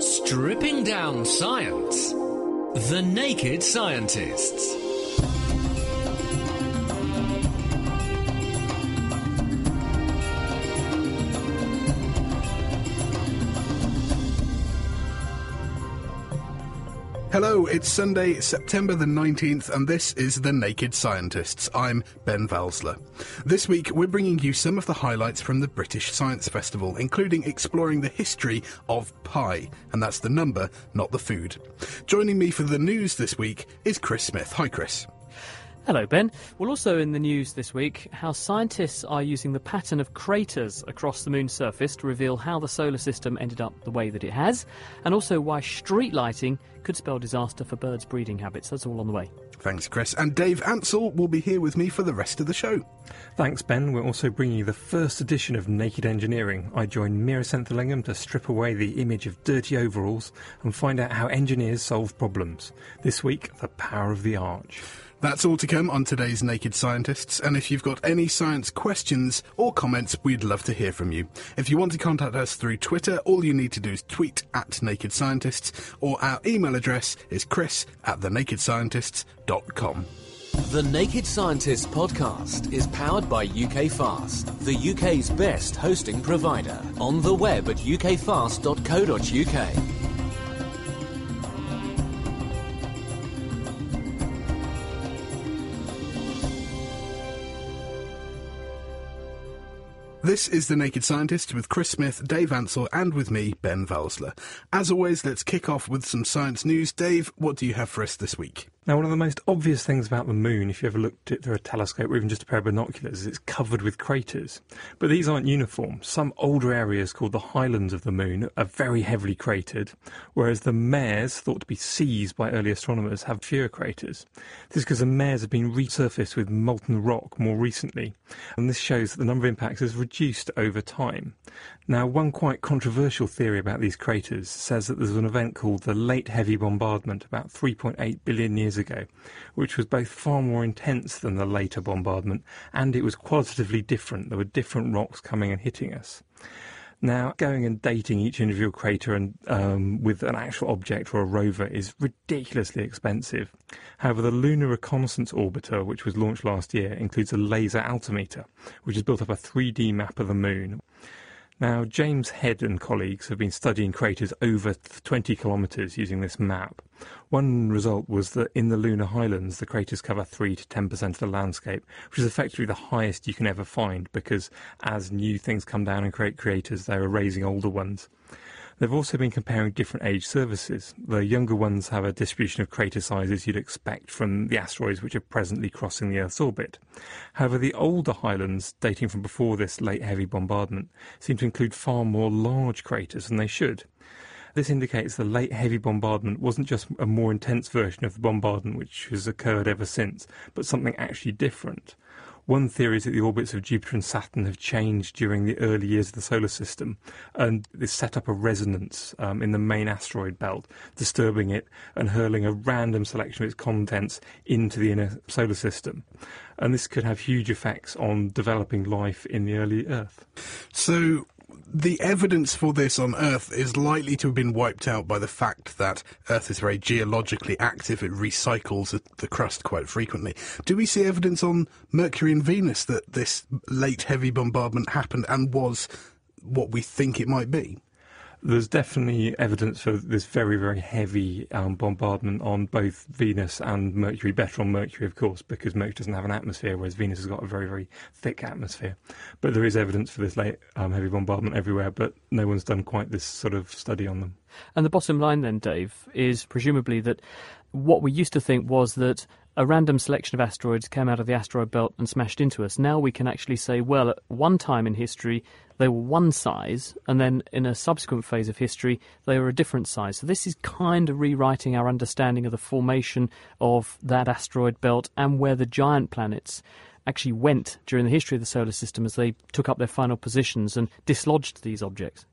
Stripping down science. The Naked Scientists. Hello, it's Sunday, September the 19th, and this is The Naked Scientists. I'm Ben Valsler. This week, we're bringing you some of the highlights from the British Science Festival, including exploring the history of pi, and that's the number, not the food. Joining me for the news this week is Chris Smith. Hi, Chris. Hello, Ben. Well, also in the news this week, how scientists are using the pattern of craters across the moon's surface to reveal how the solar system ended up the way that it has, and also why street lighting could spell disaster for birds' breeding habits. That's all on the way. Thanks, Chris. And Dave Ansell will be here with me for the rest of the show. Thanks, Ben. We're also bringing you the first edition of Naked Engineering. I join Meera Senthilingam to strip away the image of dirty overalls and find out how engineers solve problems. This week, the power of the arch. That's all to come on today's Naked Scientists, and if you've got any science questions or comments, we'd love to hear from you. If you want to contact us through Twitter, all you need to do is tweet at Naked Scientists, or our email address is chris at thenakedscientists.com. The Naked Scientists podcast is powered by UK Fast, the UK's best hosting provider. On the web at ukfast.co.uk. This is The Naked Scientist with Chris Smith, Dave Ansell, and with me, Ben Valsler. As always, let's kick off with some science news. Dave, what do you have for us this week? Now, one of the most obvious things about the moon, if you ever looked at it through a telescope or even just a pair of binoculars, is it's covered with craters. But these aren't uniform. Some older areas called the highlands of the moon are very heavily cratered, whereas the mares, thought to be seas by early astronomers, have fewer craters. This is because the mares have been resurfaced with molten rock more recently, and this shows that the number of impacts has reduced over time. Now, one quite controversial theory about these craters says that there's an event called the Late Heavy Bombardment about 3.8 billion years ago, which was both far more intense than the later bombardment and it was qualitatively different. There were different rocks coming and hitting us. Now, going and dating each individual crater and um, with an actual object or a rover is ridiculously expensive. However, the Lunar Reconnaissance Orbiter, which was launched last year, includes a laser altimeter, which has built up a 3D map of the moon. Now, James Head and colleagues have been studying craters over 20 kilometres using this map. One result was that in the lunar highlands, the craters cover 3 to 10% of the landscape, which is effectively the highest you can ever find because as new things come down and create craters, they're erasing older ones. They've also been comparing different age surfaces. The younger ones have a distribution of crater sizes you'd expect from the asteroids which are presently crossing the Earth's orbit. However, the older highlands, dating from before this late heavy bombardment, seem to include far more large craters than they should. This indicates the late heavy bombardment wasn't just a more intense version of the bombardment which has occurred ever since, but something actually different. One theory is that the orbits of Jupiter and Saturn have changed during the early years of the solar system, and this set up a resonance um, in the main asteroid belt, disturbing it and hurling a random selection of its contents into the inner solar system. And this could have huge effects on developing life in the early Earth. So, the evidence for this on Earth is likely to have been wiped out by the fact that Earth is very geologically active. It recycles the crust quite frequently. Do we see evidence on Mercury and Venus that this late heavy bombardment happened and was what we think it might be? There's definitely evidence for this very, very heavy um, bombardment on both Venus and Mercury. Better on Mercury, of course, because Mercury doesn't have an atmosphere, whereas Venus has got a very, very thick atmosphere. But there is evidence for this late um, heavy bombardment everywhere, but no one's done quite this sort of study on them. And the bottom line, then, Dave, is presumably that what we used to think was that a random selection of asteroids came out of the asteroid belt and smashed into us. Now we can actually say, well, at one time in history, they were one size, and then in a subsequent phase of history, they were a different size. So this is kind of rewriting our understanding of the formation of that asteroid belt and where the giant planets actually went during the history of the solar system as they took up their final positions and dislodged these objects.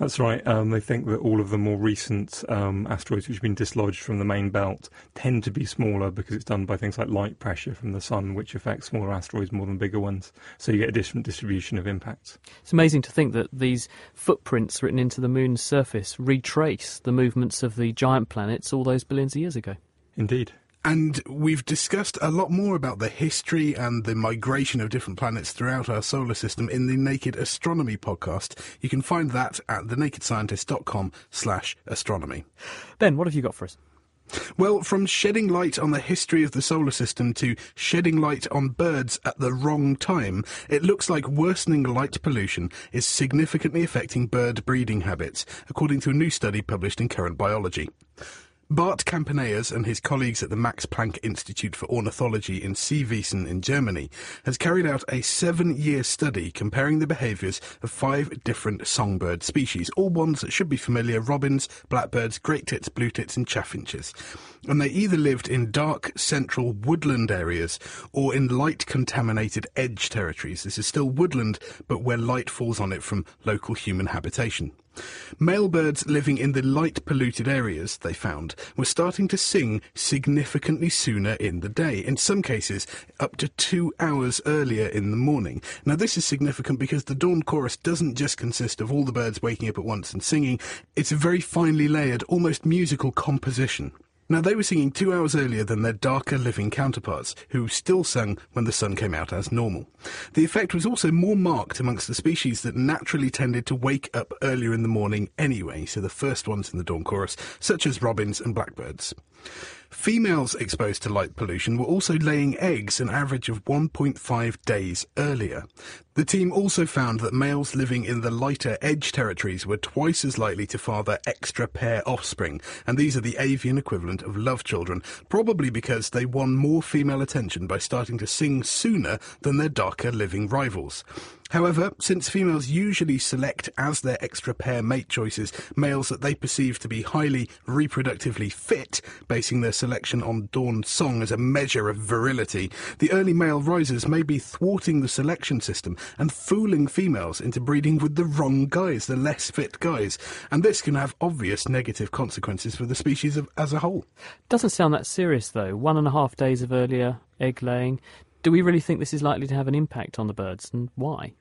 That's right. Um, they think that all of the more recent um, asteroids which have been dislodged from the main belt tend to be smaller because it's done by things like light pressure from the sun, which affects smaller asteroids more than bigger ones. So you get a different distribution of impacts. It's amazing to think that these footprints written into the moon's surface retrace the movements of the giant planets all those billions of years ago. Indeed. And we've discussed a lot more about the history and the migration of different planets throughout our solar system in the Naked Astronomy podcast. You can find that at thenakedscientist.com slash astronomy. Ben, what have you got for us? Well, from shedding light on the history of the solar system to shedding light on birds at the wrong time, it looks like worsening light pollution is significantly affecting bird breeding habits, according to a new study published in Current Biology. Bart Kempenaers and his colleagues at the Max Planck Institute for Ornithology in Seewiesen in Germany has carried out a seven-year study comparing the behaviours of five different songbird species, all ones that should be familiar, robins, blackbirds, great tits, blue tits and chaffinches. And they either lived in dark central woodland areas or in light-contaminated edge territories. This is still woodland, but where light falls on it from local human habitation. Male birds living in the light polluted areas, they found, were starting to sing significantly sooner in the day, in some cases up to two hours earlier in the morning. Now this is significant because the dawn chorus doesn't just consist of all the birds waking up at once and singing, it's a very finely layered, almost musical composition. Now, they were singing two hours earlier than their darker living counterparts, who still sang when the sun came out as normal. The effect was also more marked amongst the species that naturally tended to wake up earlier in the morning anyway, so the first ones in the dawn chorus, such as robins and blackbirds. Females exposed to light pollution were also laying eggs an average of 1.5 days earlier. The team also found that males living in the lighter edge territories were twice as likely to father extra pair offspring, and these are the avian equivalent of love children, probably because they won more female attention by starting to sing sooner than their darker living rivals. However, since females usually select as their extra pair mate choices males that they perceive to be highly reproductively fit, basing their selection on dawn song as a measure of virility, the early male risers may be thwarting the selection system and fooling females into breeding with the wrong guys, the less fit guys. And this can have obvious negative consequences for the species of, as a whole. Doesn't sound that serious, though. One and a half days of earlier egg laying. Do we really think this is likely to have an impact on the birds, and why?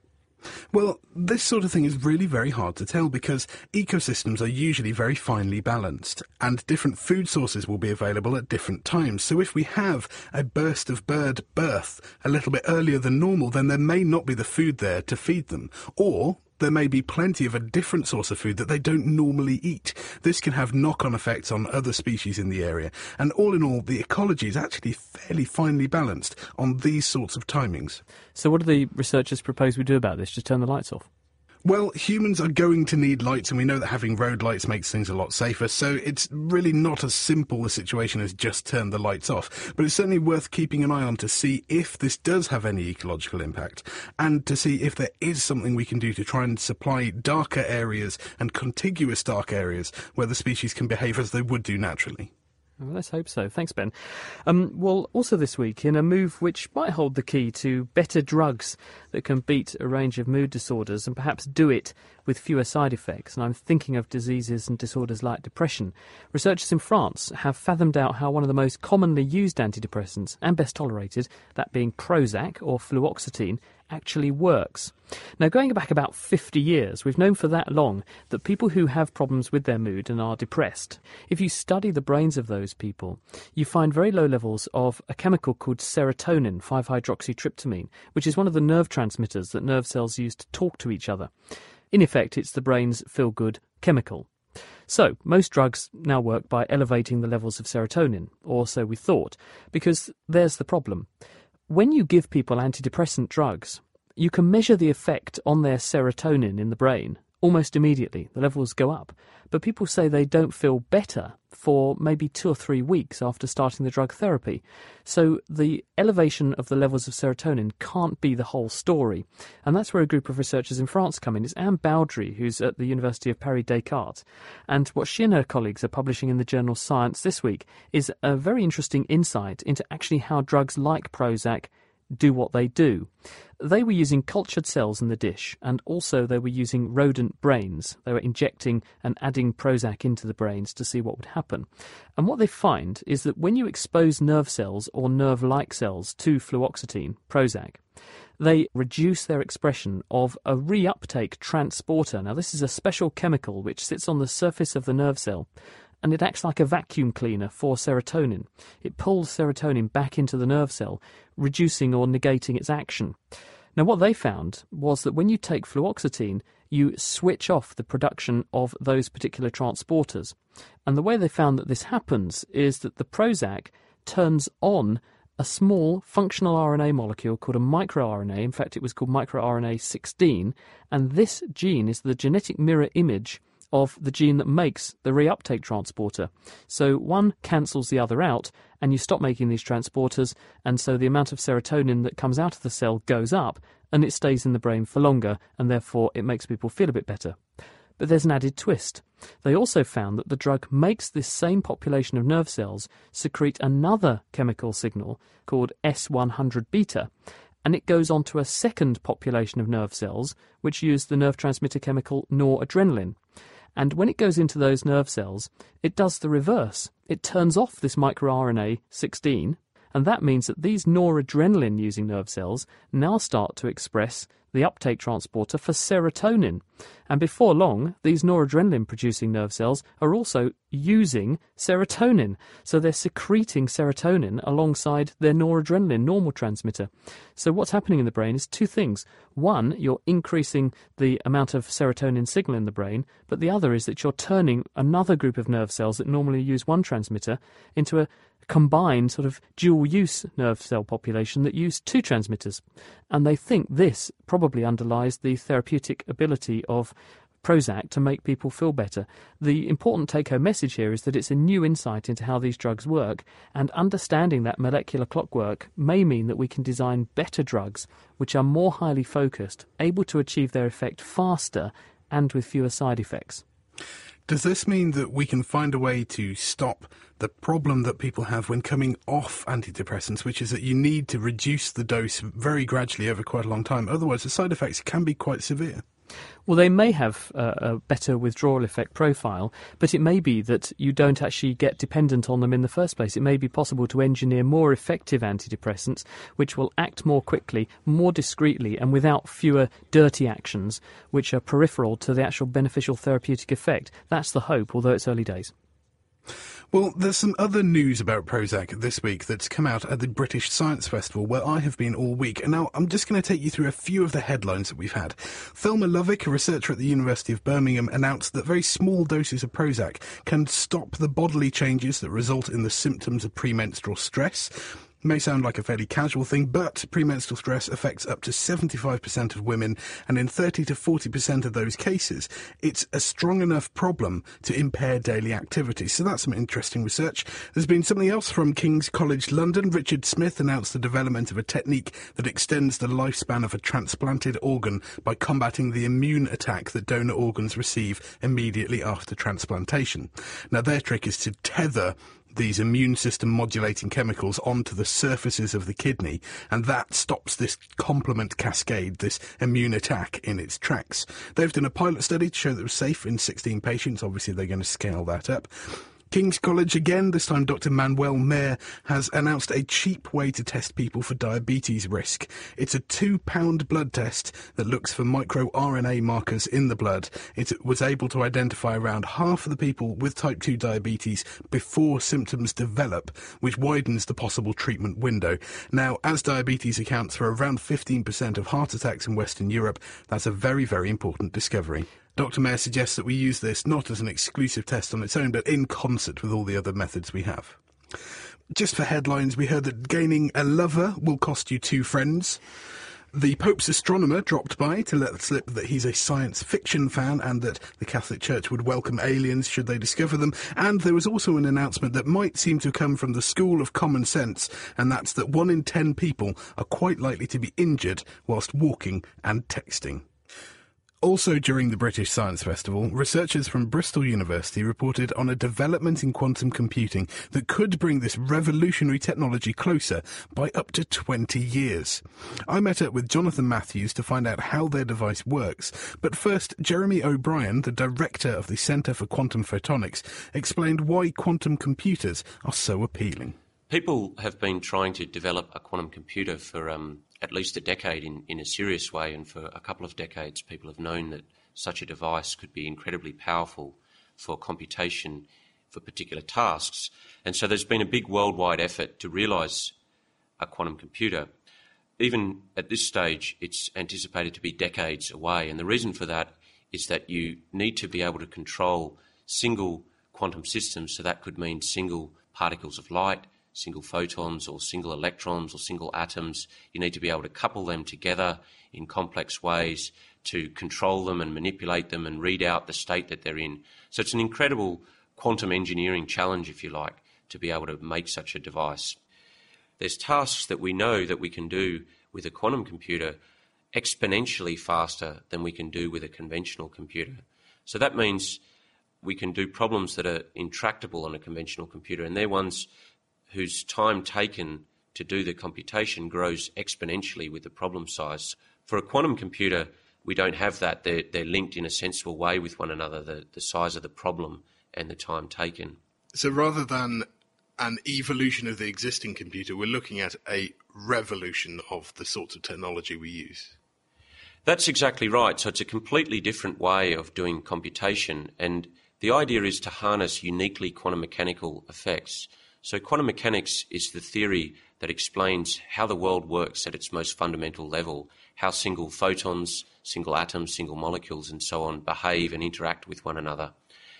Well, this sort of thing is really very hard to tell because ecosystems are usually very finely balanced and different food sources will be available at different times. So if we have a burst of bird birth a little bit earlier than normal, then there may not be the food there to feed them. Or there may be plenty of a different source of food that they don't normally eat. This can have knock-on effects on other species in the area. And all in all, the ecology is actually fairly finely balanced on these sorts of timings. So what do the researchers propose we do about this? Just turn the lights off? Well, humans are going to need lights, and we know that having road lights makes things a lot safer, so it's really not as simple a situation as just turn the lights off. But it's certainly worth keeping an eye on to see if this does have any ecological impact, and to see if there is something we can do to try and supply darker areas and contiguous dark areas where the species can behave as they would do naturally. Well, let's hope so. Thanks, Ben. Um, well, also this week, in a move which might hold the key to better drugs that can beat a range of mood disorders and perhaps do it with fewer side effects, and I'm thinking of diseases and disorders like depression, researchers in France have fathomed out how one of the most commonly used antidepressants and best tolerated, that being Prozac or fluoxetine, actually works. Now, going back about 50 years, we've known for that long that people who have problems with their mood and are depressed, if you study the brains of those people, you find very low levels of a chemical called serotonin, 5-hydroxytryptamine, which is one of the nerve transmitters that nerve cells use to talk to each other. In effect, it's the brain's feel good chemical. So, most drugs now work by elevating the levels of serotonin, or so we thought, because there's the problem. When you give people antidepressant drugs, you can measure the effect on their serotonin in the brain almost immediately. The levels go up. But people say they don't feel better for maybe two or three weeks after starting the drug therapy. So the elevation of the levels of serotonin can't be the whole story. And that's where a group of researchers in France come in. It's Anne Baudry, who's at the University of Paris Descartes. And what she and her colleagues are publishing in the journal Science this week is a very interesting insight into actually how drugs like Prozac do what they do. They were using cultured cells in the dish, and also they were using rodent brains. They were injecting and adding Prozac into the brains to see what would happen. And what they find is that when you expose nerve cells or nerve like cells to fluoxetine, Prozac, they reduce their expression of a reuptake transporter. Now, this is a special chemical which sits on the surface of the nerve cell and it acts like a vacuum cleaner for serotonin. It pulls serotonin back into the nerve cell, reducing or negating its action. Now, what they found was that when you take fluoxetine, you switch off the production of those particular transporters. And the way they found that this happens is that the Prozac turns on a small functional RNA molecule called a microRNA. In fact, it was called microRNA 16. And this gene is the genetic mirror image of the gene that makes the reuptake transporter. So one cancels the other out, and you stop making these transporters, and so the amount of serotonin that comes out of the cell goes up, and it stays in the brain for longer, and therefore it makes people feel a bit better. But there's an added twist. They also found that the drug makes this same population of nerve cells secrete another chemical signal called S100 beta, and it goes on to a second population of nerve cells, which use the nerve transmitter chemical noradrenaline. And when it goes into those nerve cells, it does the reverse. It turns off this microRNA 16, and that means that these noradrenaline using nerve cells now start to express the uptake transporter for serotonin. And before long, these noradrenaline producing nerve cells are also using serotonin. So they're secreting serotonin alongside their noradrenaline normal transmitter. So what's happening in the brain is two things. One, you're increasing the amount of serotonin signal in the brain, but the other is that you're turning another group of nerve cells that normally use one transmitter into a combined sort of dual use nerve cell population that use two transmitters. And they think this probably underlies the therapeutic ability of Prozac to make people feel better. The important take home message here is that it's a new insight into how these drugs work, and understanding that molecular clockwork may mean that we can design better drugs which are more highly focused, able to achieve their effect faster, and with fewer side effects. Does this mean that we can find a way to stop the problem that people have when coming off antidepressants, which is that you need to reduce the dose very gradually over quite a long time? Otherwise, the side effects can be quite severe. Well, they may have uh, a better withdrawal effect profile, but it may be that you don't actually get dependent on them in the first place. It may be possible to engineer more effective antidepressants which will act more quickly, more discreetly, and without fewer dirty actions which are peripheral to the actual beneficial therapeutic effect. That's the hope, although it's early days. Well, there's some other news about Prozac this week that's come out at the British Science Festival, where I have been all week. And now I'm just going to take you through a few of the headlines that we've had. Thelma Lovick, a researcher at the University of Birmingham, announced that very small doses of Prozac can stop the bodily changes that result in the symptoms of premenstrual stress may sound like a fairly casual thing, but premenstrual stress affects up to 75% of women, and in 30 to 40% of those cases, it's a strong enough problem to impair daily activity. So that's some interesting research. There's been something else from King's College London. Richard Smith announced the development of a technique that extends the lifespan of a transplanted organ by combating the immune attack that donor organs receive immediately after transplantation. Now, their trick is to tether these immune system modulating chemicals onto the surfaces of the kidney, and that stops this complement cascade, this immune attack in its tracks. They've done a pilot study to show that it was safe in 16 patients. Obviously, they're going to scale that up. King's College again, this time Dr. Manuel Mayr has announced a cheap way to test people for diabetes risk. It's a two pound blood test that looks for microRNA markers in the blood. It was able to identify around half of the people with type 2 diabetes before symptoms develop, which widens the possible treatment window. Now, as diabetes accounts for around 15% of heart attacks in Western Europe, that's a very, very important discovery. Dr. Mayr suggests that we use this not as an exclusive test on its own, but in concert with all the other methods we have. Just for headlines, we heard that gaining a lover will cost you two friends. The Pope's astronomer dropped by to let slip that he's a science fiction fan and that the Catholic Church would welcome aliens should they discover them. And there was also an announcement that might seem to come from the School of Common Sense, and that's that one in ten people are quite likely to be injured whilst walking and texting. Also during the British Science Festival, researchers from Bristol University reported on a development in quantum computing that could bring this revolutionary technology closer by up to 20 years. I met up with Jonathan Matthews to find out how their device works, but first, Jeremy O'Brien, the director of the Centre for Quantum Photonics, explained why quantum computers are so appealing. People have been trying to develop a quantum computer for um, at least a decade in, in a serious way, and for a couple of decades, people have known that such a device could be incredibly powerful for computation for particular tasks. And so there's been a big worldwide effort to realise a quantum computer. Even at this stage, it's anticipated to be decades away. And the reason for that is that you need to be able to control single quantum systems. So that could mean single particles of light, single photons or single electrons or single atoms. You need to be able to couple them together in complex ways to control them and manipulate them and read out the state that they're in. So it's an incredible quantum engineering challenge, if you like, to be able to make such a device. There's tasks that we know that we can do with a quantum computer exponentially faster than we can do with a conventional computer. So that means we can do problems that are intractable on a conventional computer, and they're ones whose time taken to do the computation grows exponentially with the problem size. For a quantum computer, we don't have that. They're, they're linked in a sensible way with one another, the, the size of the problem and the time taken. So rather than an evolution of the existing computer, we're looking at a revolution of the sorts of technology we use. That's exactly right. So it's a completely different way of doing computation, and the idea is to harness uniquely quantum mechanical effects. So, quantum mechanics is the theory that explains how the world works at its most fundamental level, how single photons, single atoms, single molecules, and so on behave and interact with one another.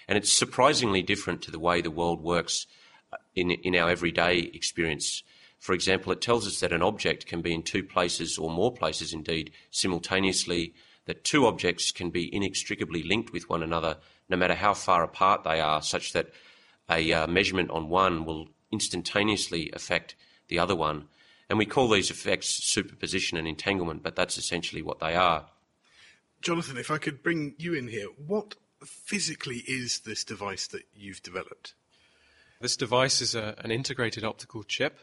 And it's surprisingly different to the way the world works uh, in, in our everyday experience. For example, it tells us that an object can be in two places or more places indeed simultaneously, that two objects can be inextricably linked with one another no matter how far apart they are, such that a uh, measurement on one will instantaneously affect the other one. And we call these effects superposition and entanglement, but that's essentially what they are. Jonathan, if I could bring you in here, what physically is this device that you've developed? This device is a, an integrated optical chip.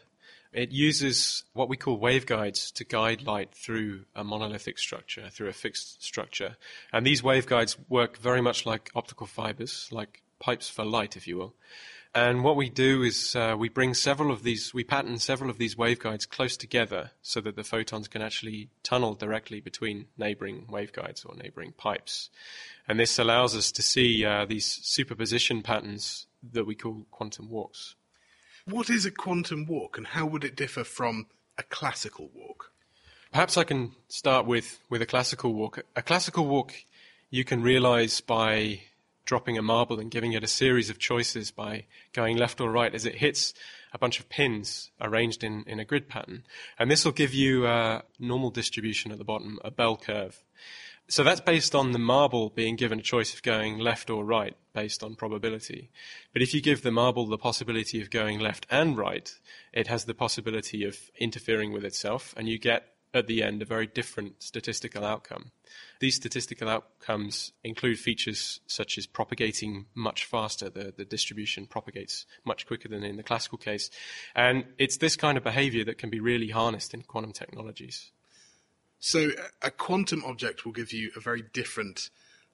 It uses what we call waveguides to guide light through a monolithic structure, through a fixed structure. And these waveguides work very much like optical fibers, like pipes for light, if you will. And what we do is uh, we bring several of these, we pattern several of these waveguides close together so that the photons can actually tunnel directly between neighboring waveguides or neighboring pipes. And this allows us to see uh, these superposition patterns that we call quantum walks. What is a quantum walk and how would it differ from a classical walk? Perhaps I can start with, with a classical walk. A classical walk you can realize by dropping a marble and giving it a series of choices by going left or right as it hits a bunch of pins arranged in, in a grid pattern. And this will give you a normal distribution at the bottom, a bell curve. So that's based on the marble being given a choice of going left or right based on probability. But if you give the marble the possibility of going left and right, it has the possibility of interfering with itself, and you get at the end a very different statistical outcome. These statistical outcomes include features such as propagating much faster. The, the distribution propagates much quicker than in the classical case. And it's this kind of behavior that can be really harnessed in quantum technologies. So, a quantum object will give you a very different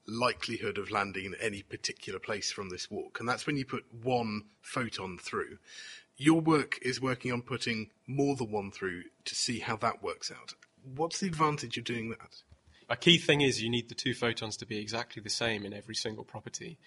likelihood of landing in any particular place from this walk. And that's when you put one photon through your work is working on putting more than one through to see how that works out. What's the advantage of doing that? A key thing is you need the two photons to be exactly the same in every single property,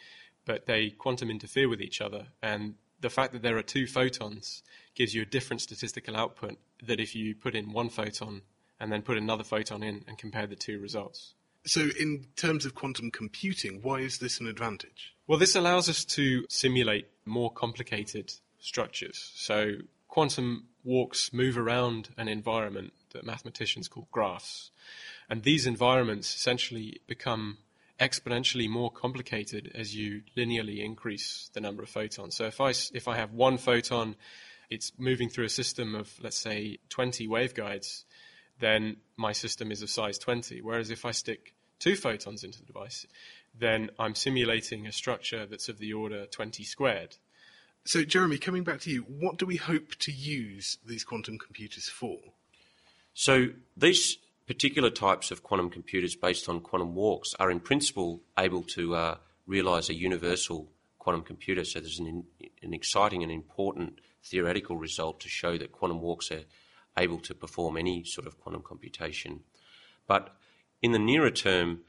but they quantum interfere with each other. And the fact that there are two photons gives you a different statistical output that if you put in one photon and then put another photon in and compare the two results. So, in terms of quantum computing, why is this an advantage? Well, this allows us to simulate more complicated structures. So quantum walks move around an environment that mathematicians call graphs. And these environments essentially become exponentially more complicated as you linearly increase the number of photons. So if I, if I have one photon, it's moving through a system of, let's say, 20 waveguides, then my system is of size 20. Whereas if I stick two photons into the device, then I'm simulating a structure that's of the order 20 squared. So, Jeremy, coming back to you, what do we hope to use these quantum computers for? So, these particular types of quantum computers based on quantum walks are, in principle, able to uh, realize a universal quantum computer. So, there's an, an exciting and important theoretical result to show that quantum walks are able to perform any sort of quantum computation. But in the nearer term,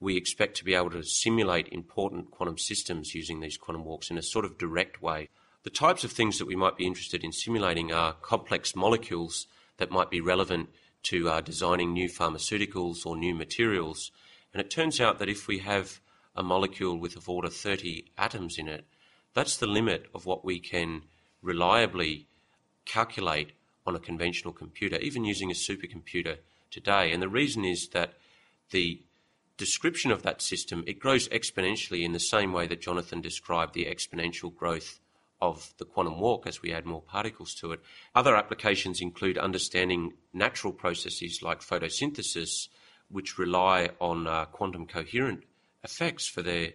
we expect to be able to simulate important quantum systems using these quantum walks in a sort of direct way. The types of things that we might be interested in simulating are complex molecules that might be relevant to uh, designing new pharmaceuticals or new materials. And it turns out that if we have a molecule with of order 30 atoms in it, that's the limit of what we can reliably calculate on a conventional computer, even using a supercomputer today. And the reason is that the description of that system, it grows exponentially in the same way that Jonathan described the exponential growth of the quantum walk as we add more particles to it. Other applications include understanding natural processes like photosynthesis, which rely on uh, quantum coherent effects for their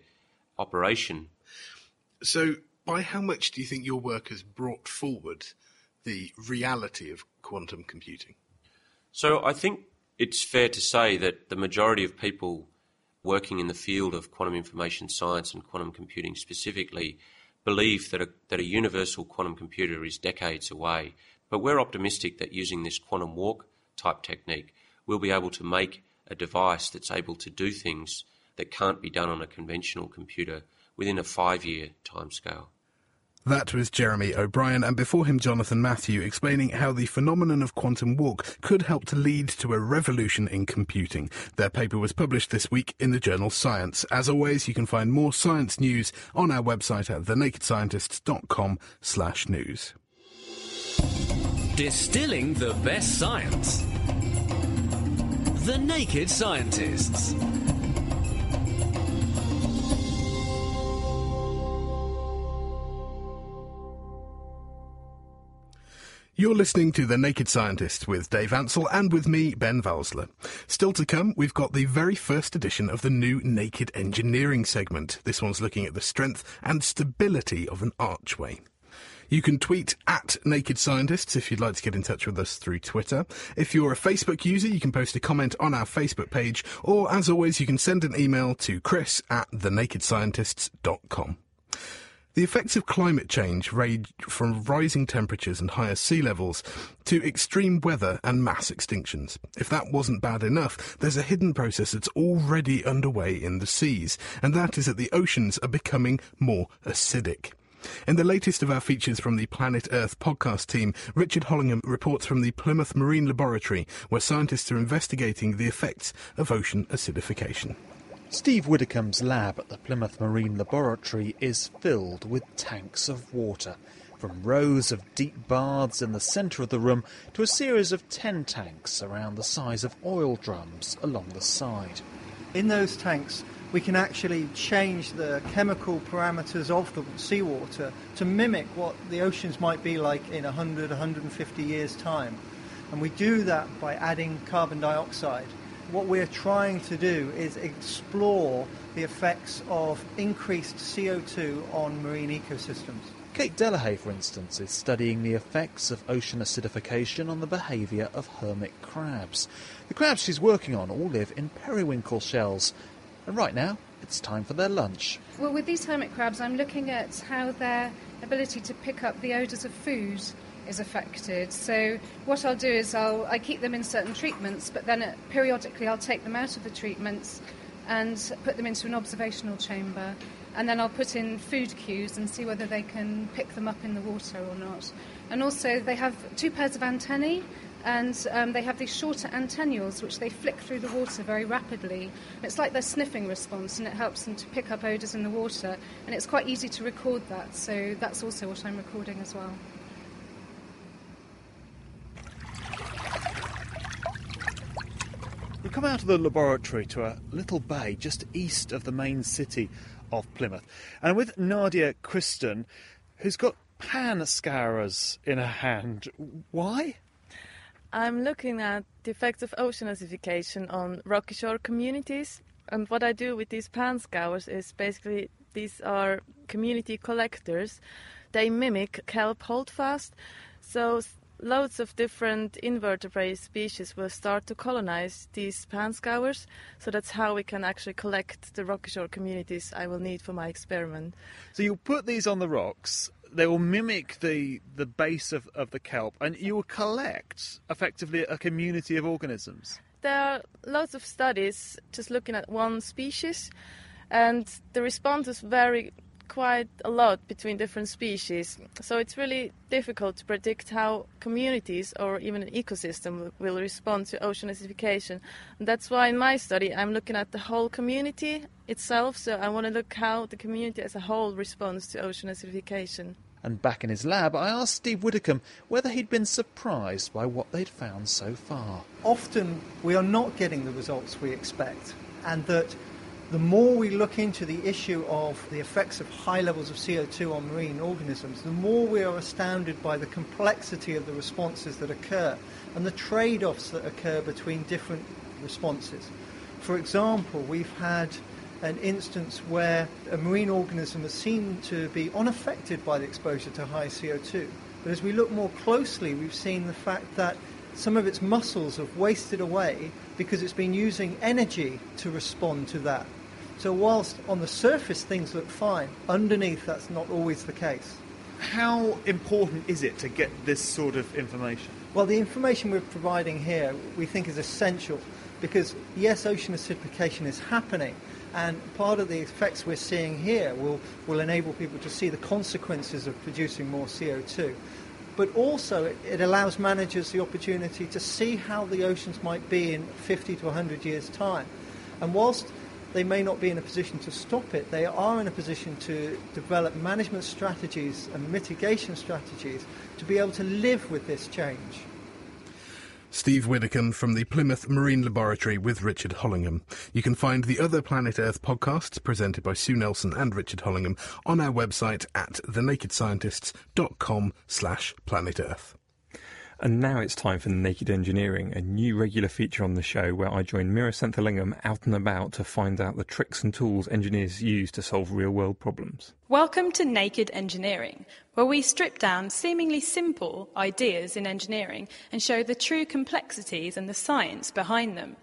operation. So, by how much do you think your work has brought forward the reality of quantum computing? So, I think it's fair to say that the majority of people working in the field of quantum information science and quantum computing specifically believe that a, that a universal quantum computer is decades away. But we're optimistic that using this quantum walk type technique, we'll be able to make a device that's able to do things that can't be done on a conventional computer within a five year timescale. That was Jeremy O'Brien, and before him, Jonathan Matthew, explaining how the phenomenon of quantum walk could help to lead to a revolution in computing. Their paper was published this week in the journal Science. As always, you can find more science news on our website at thenakedscientists.com slash news. Distilling the best science. The Naked Scientists. You're listening to The Naked Scientist with Dave Ansell and with me, Ben Valsler. Still to come, we've got the very first edition of the new Naked Engineering segment. This one's looking at the strength and stability of an archway. You can tweet at Naked Scientists if you'd like to get in touch with us through Twitter. If you're a Facebook user, you can post a comment on our Facebook page, or as always, you can send an email to chris at thenakedscientists.com. The effects of climate change range from rising temperatures and higher sea levels to extreme weather and mass extinctions. If that wasn't bad enough, there's a hidden process that's already underway in the seas, and that is that the oceans are becoming more acidic. In the latest of our features from the Planet Earth podcast team, Richard Hollingham reports from the Plymouth Marine Laboratory, where scientists are investigating the effects of ocean acidification. Steve Widdicombe's lab at the Plymouth Marine Laboratory is filled with tanks of water, from rows of deep baths in the centre of the room to a series of 10 tanks around the size of oil drums along the side. In those tanks, we can actually change the chemical parameters of the seawater to mimic what the oceans might be like in 100, 150 years' time. And we do that by adding carbon dioxide what we're trying to do is explore the effects of increased CO2 on marine ecosystems. Kate de la Haye, for instance, is studying the effects of ocean acidification on the behaviour of hermit crabs. The crabs she's working on all live in periwinkle shells, and right now it's time for their lunch. Well, with these hermit crabs, I'm looking at how their ability to pick up the odours of food is affected. So what I'll do is I'll I keep them in certain treatments, but then uh, periodically I'll take them out of the treatments and put them into an observational chamber. And then I'll put in food cues and see whether they can pick them up in the water or not. And also, they have two pairs of antennae, and um, they have these shorter antennules which they flick through the water very rapidly. It's like their sniffing response, and it helps them to pick up odours in the water. And it's quite easy to record that, so that's also what I'm recording as well. We come out of the laboratory to a little bay just east of the main city of Plymouth. And with Nadia Christen, who's got pan scourers in her hand. Why? I'm looking at the effects of ocean acidification on rocky shore communities. And what I do with these pan scours is basically these are community collectors. They mimic kelp holdfast. So loads of different invertebrate species will start to colonize these pan scours. So that's how we can actually collect the rocky shore communities I will need for my experiment. So you'll put these on the rocks. They will mimic the, the base of, of the kelp, and you will collect effectively a community of organisms. There are lots of studies just looking at one species, and the responses vary quite a lot between different species. So it's really difficult to predict how communities or even an ecosystem will respond to ocean acidification. And that's why in my study I'm looking at the whole community itself. So I want to look how the community as a whole responds to ocean acidification. And back in his lab, I asked Steve Widdicombe whether he'd been surprised by what they'd found so far. Often we are not getting the results we expect, and that the more we look into the issue of the effects of high levels of CO2 on marine organisms, the more we are astounded by the complexity of the responses that occur and the trade offs that occur between different responses. For example, we've had an instance where a marine organism has seemed to be unaffected by the exposure to high CO2. But as we look more closely, we've seen the fact that some of its muscles have wasted away because it's been using energy to respond to that. So whilst on the surface things look fine, underneath that's not always the case. How important is it to get this sort of information? Well, the information we're providing here we think is essential because, yes, ocean acidification is happening, and part of the effects we're seeing here will, will enable people to see the consequences of producing more CO2. But also, it, it allows managers the opportunity to see how the oceans might be in 50 to 100 years' time. And whilst they may not be in a position to stop it, they are in a position to develop management strategies and mitigation strategies to be able to live with this change. Steve Widdicombe from the Plymouth Marine Laboratory with Richard Hollingham. You can find the other Planet Earth podcasts presented by Sue Nelson and Richard Hollingham on our website at thenakedscientists.com slash planet Earth. And now it's time for Naked Engineering, a new regular feature on the show where I join Meera Senthilingam out and about to find out the tricks and tools engineers use to solve real world problems. Welcome to Naked Engineering, where we strip down seemingly simple ideas in engineering and show the true complexities and the science behind them.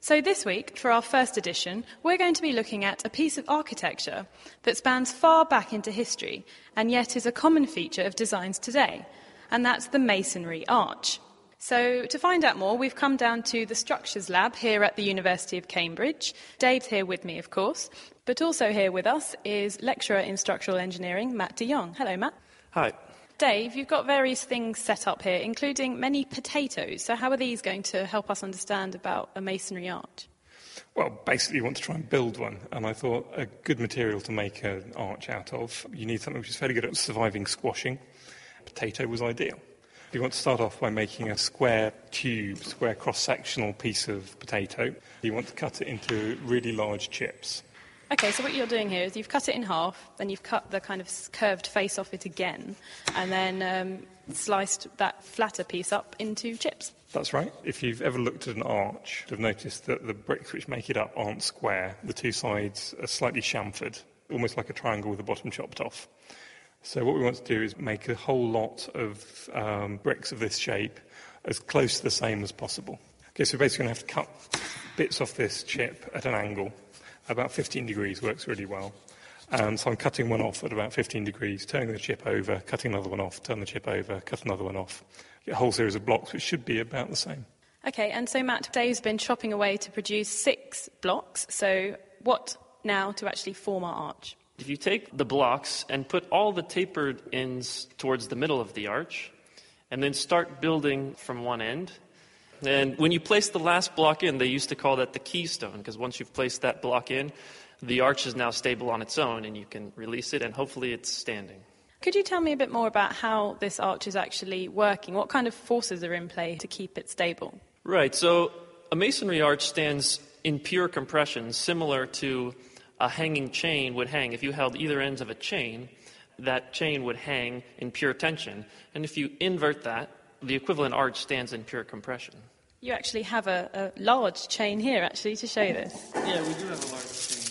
So, this week, for our first edition, we're going to be looking at a piece of architecture that spans far back into history and yet is a common feature of designs today and that's the masonry arch. So, to find out more, we've come down to the Structures Lab here at the University of Cambridge. Dave's here with me, of course, but also here with us is lecturer in structural engineering, Matt de Jong. Hello, Matt. Hi. Dave, you've got various things set up here, including many potatoes. So, how are these going to help us understand about a masonry arch? Well, basically, you want to try and build one, and I thought a good material to make an arch out of, you need something which is fairly good at surviving squashing potato was ideal. You want to start off by making a square tube, square cross-sectional piece of potato. You want to cut it into really large chips. Okay, so what you're doing here is you've cut it in half, then you've cut the kind of curved face off it again, and then um, sliced that flatter piece up into chips. That's right. If you've ever looked at an arch, you've noticed that the bricks which make it up aren't square. The two sides are slightly chamfered, almost like a triangle with the bottom chopped off. So what we want to do is make a whole lot of um, bricks of this shape as close to the same as possible. Okay, so we're basically going to have to cut bits off this chip at an angle. About 15 degrees works really well. And so I'm cutting one off at about 15 degrees, turning the chip over, cutting another one off, turn the chip over, cut another one off. Get a whole series of blocks which should be about the same. Okay, and so Matt, Dave's been chopping away to produce six blocks. So what now to actually form our arch? If you take the blocks and put all the tapered ends towards the middle of the arch, and then start building from one end, and when you place the last block in, they used to call that the keystone, because once you've placed that block in, the arch is now stable on its own, and you can release it, and hopefully it's standing. Could you tell me a bit more about how this arch is actually working? What kind of forces are in play to keep it stable? Right, so a masonry arch stands in pure compression, similar to a hanging chain would hang. If you held either ends of a chain, that chain would hang in pure tension. And if you invert that, the equivalent arch stands in pure compression. You actually have a, a large chain here, actually, to show this. Yeah, we do have a large chain.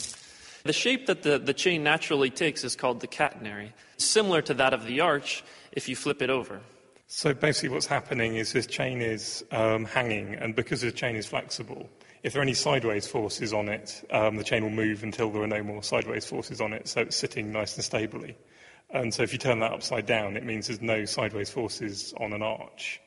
The shape that the, the chain naturally takes is called the catenary, similar to that of the arch if you flip it over. So basically, what's happening is this chain is um, hanging, and because the chain is flexible, if there are any sideways forces on it, um, the chain will move until there are no more sideways forces on it, so it's sitting nice and stably. And so if you turn that upside down, it means there's no sideways forces on an arch.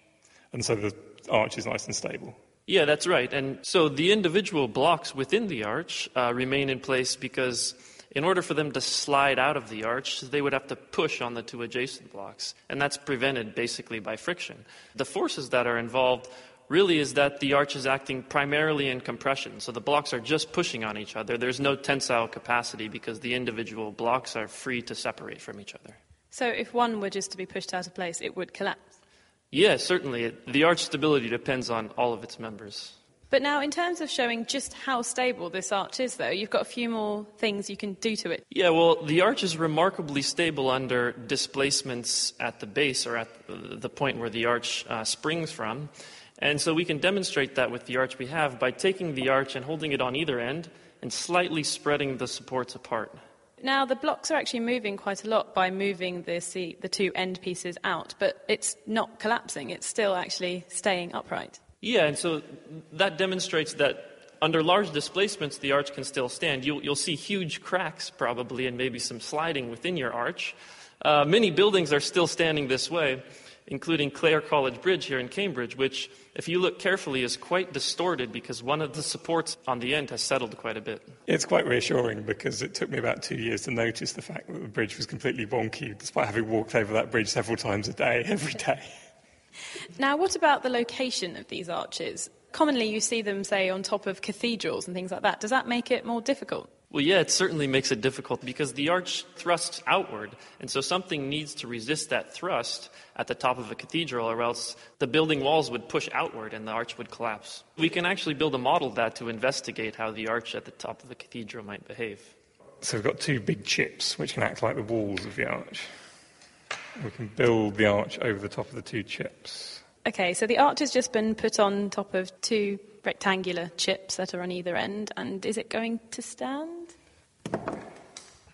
And so the arch is nice and stable. Yeah, that's right. And so the individual blocks within the arch uh, remain in place because in order for them to slide out of the arch, they would have to push on the two adjacent blocks. And that's prevented basically by friction. The forces that are involved really is that the arch is acting primarily in compression. So the blocks are just pushing on each other. There's no tensile capacity because the individual blocks are free to separate from each other. So if one were just to be pushed out of place, it would collapse? Yes, certainly. The arch stability depends on all of its members. But now, in terms of showing just how stable this arch is, though, you've got a few more things you can do to it. Yeah, well, the arch is remarkably stable under displacements at the base or at the point where the arch uh, springs from. And so we can demonstrate that with the arch we have by taking the arch and holding it on either end and slightly spreading the supports apart. Now, the blocks are actually moving quite a lot by moving the, seat, the two end pieces out, but it's not collapsing, it's still actually staying upright. Yeah, and so that demonstrates that under large displacements, the arch can still stand. You'll, you'll see huge cracks, probably, and maybe some sliding within your arch. Uh, many buildings are still standing this way including Clare College Bridge here in Cambridge, which, if you look carefully, is quite distorted because one of the supports on the end has settled quite a bit. It's quite reassuring because it took me about two years to notice the fact that the bridge was completely wonky, despite having walked over that bridge several times a day, every day. Now, what about the location of these arches? Commonly, you see them, say, on top of cathedrals and things like that. Does that make it more difficult? Well, yeah, it certainly makes it difficult because the arch thrusts outward, and so something needs to resist that thrust at the top of a cathedral, or else the building walls would push outward and the arch would collapse. We can actually build a model of that to investigate how the arch at the top of a cathedral might behave. So we've got two big chips which can act like the walls of the arch. We can build the arch over the top of the two chips. Okay, so the arch has just been put on top of two rectangular chips that are on either end, and is it going to stand?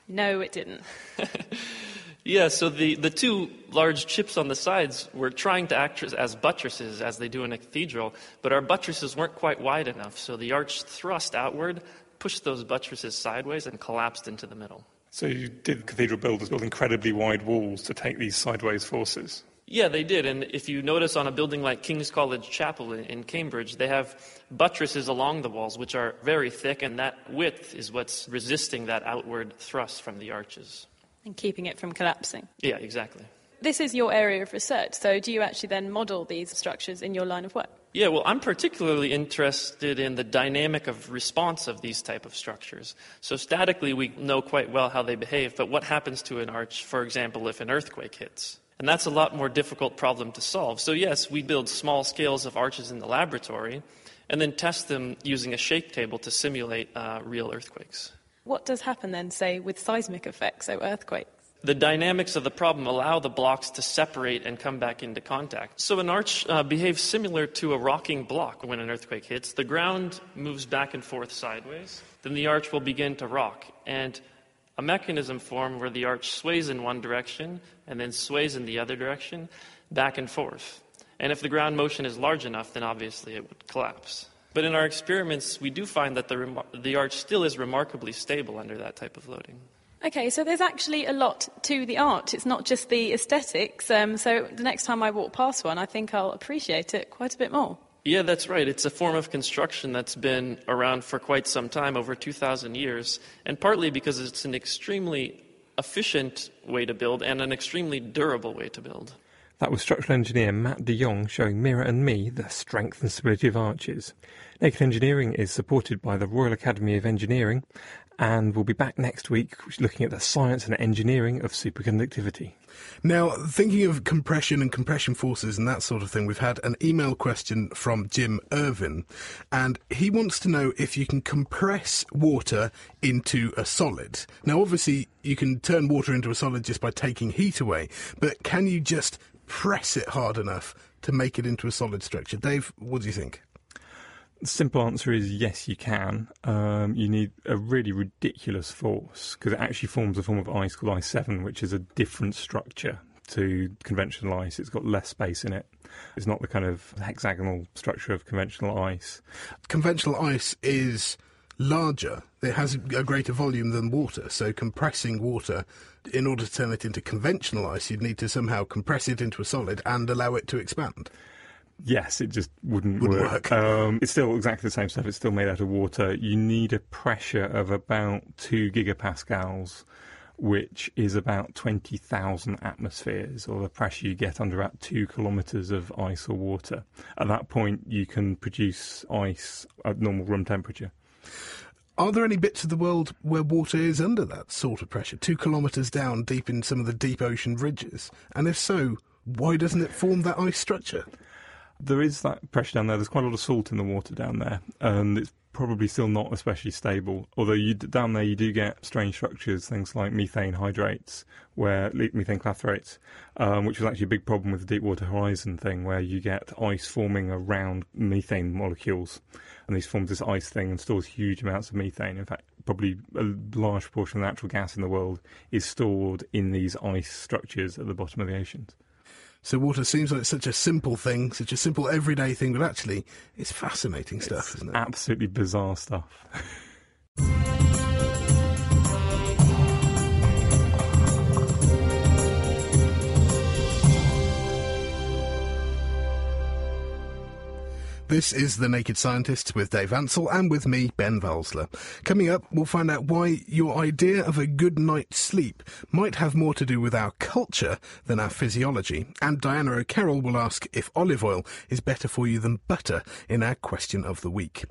No, it didn't. yeah, so the, the two large chips on the sides were trying to act as buttresses, as they do in a cathedral, but our buttresses weren't quite wide enough, so the arch thrust outward, pushed those buttresses sideways, and collapsed into the middle. So you did cathedral builders build incredibly wide walls to take these sideways forces? Yeah, they did. And if you notice on a building like King's College Chapel in, Cambridge, they have buttresses along the walls, which are very thick, and that width is what's resisting that outward thrust from the arches. And keeping it from collapsing. Yeah, exactly. This is your area of research, so do you actually then model these structures in your line of work? Yeah, well, I'm particularly interested in the dynamic of response of these type of structures. So statically, we know quite well how they behave, but what happens to an arch, for example, if an earthquake hits? And that's a lot more difficult problem to solve. So, yes, we build small scales of arches in the laboratory and then test them using a shake table to simulate uh, real earthquakes. What does happen then, say, with seismic effects, so earthquakes? The dynamics of the problem allow the blocks to separate and come back into contact. So, an arch uh, behaves similar to a rocking block when an earthquake hits. The ground moves back and forth sideways, then the arch will begin to rock. And a mechanism form where the arch sways in one direction and then sways in the other direction, back and forth. And if the ground motion is large enough, then obviously it would collapse. But in our experiments, we do find that the, the arch still is remarkably stable under that type of loading. Okay, so there's actually a lot to the art. It's not just the aesthetics. Um, so the next time I walk past one, I think I'll appreciate it quite a bit more. Yeah, that's right. It's a form of construction that's been around for quite some time, over 2,000 years, and partly because it's an extremely efficient way to build and an extremely durable way to build. That was structural engineer Matt de Jong showing Meera and me the strength and stability of arches. Naked Engineering is supported by the Royal Academy of Engineering, and we'll be back next week looking at the science and engineering of superconductivity. Now, thinking of compression and compression forces and that sort of thing, we've had an email question from Jim Irvin, and he wants to know if you can compress water into a solid. Now, obviously, you can turn water into a solid just by taking heat away, but can you just press it hard enough to make it into a solid structure? Dave, what do you think? Simple answer is yes, you can. Um, you need a really ridiculous force because it actually forms a form of ice called ice 7, which is a different structure to conventional ice. It's got less space in it. It's not the kind of hexagonal structure of conventional ice. Conventional ice is larger. It has a greater volume than water. So compressing water, in order to turn it into conventional ice, you'd need to somehow compress it into a solid and allow it to expand. Yes, it just wouldn't, Wouldn't work. work. Um, it's still exactly the same stuff. It's still made out of water. You need a pressure of about two gigapascals, which is about 20,000 atmospheres, or the pressure you get under about two kilometres of ice or water. At that point, you can produce ice at normal room temperature. Are there any bits of the world where water is under that sort of pressure, two kilometres down deep in some of the deep ocean ridges? And if so, why doesn't it form that ice structure? There is that pressure down there. There's quite a lot of salt in the water down there, and it's probably still not especially stable. Although you, down there you do get strange structures, things like methane hydrates, where methane clathrates, um, which was actually a big problem with the Deepwater Horizon thing, where you get ice forming around methane molecules, and these forms this ice thing and stores huge amounts of methane. In fact, probably a large proportion of natural gas in the world is stored in these ice structures at the bottom of the oceans. So water seems like such a simple thing, such a simple everyday thing, but actually it's fascinating stuff, isn't it? Absolutely bizarre stuff. This is The Naked Scientists with Dave Ansell and with me, Ben Valsler. Coming up, we'll find out why your idea of a good night's sleep might have more to do with our culture than our physiology. And Diana O'Carroll will ask if olive oil is better for you than butter in our question of the week.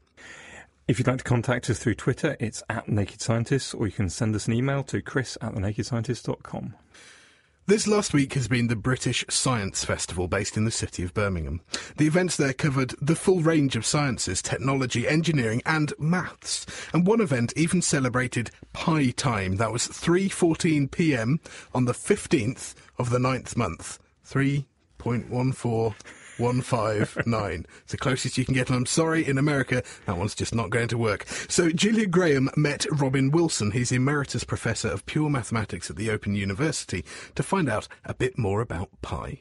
If you'd like to contact us through Twitter, it's at Naked Scientists, or you can send us an email to chris at thenakedscientist.com. This last week has been the British Science Festival based in the city of Birmingham. The events there covered the full range of sciences, technology, engineering and maths. And one event even celebrated pie time. That was 3:14 p.m. on the 15th of the ninth month. 3.14 159. It's the closest you can get, and I'm sorry, in America, that one's just not going to work. So, Julia Graham met Robin Wilson. He's Emeritus Professor of Pure Mathematics at the Open University to find out a bit more about pi.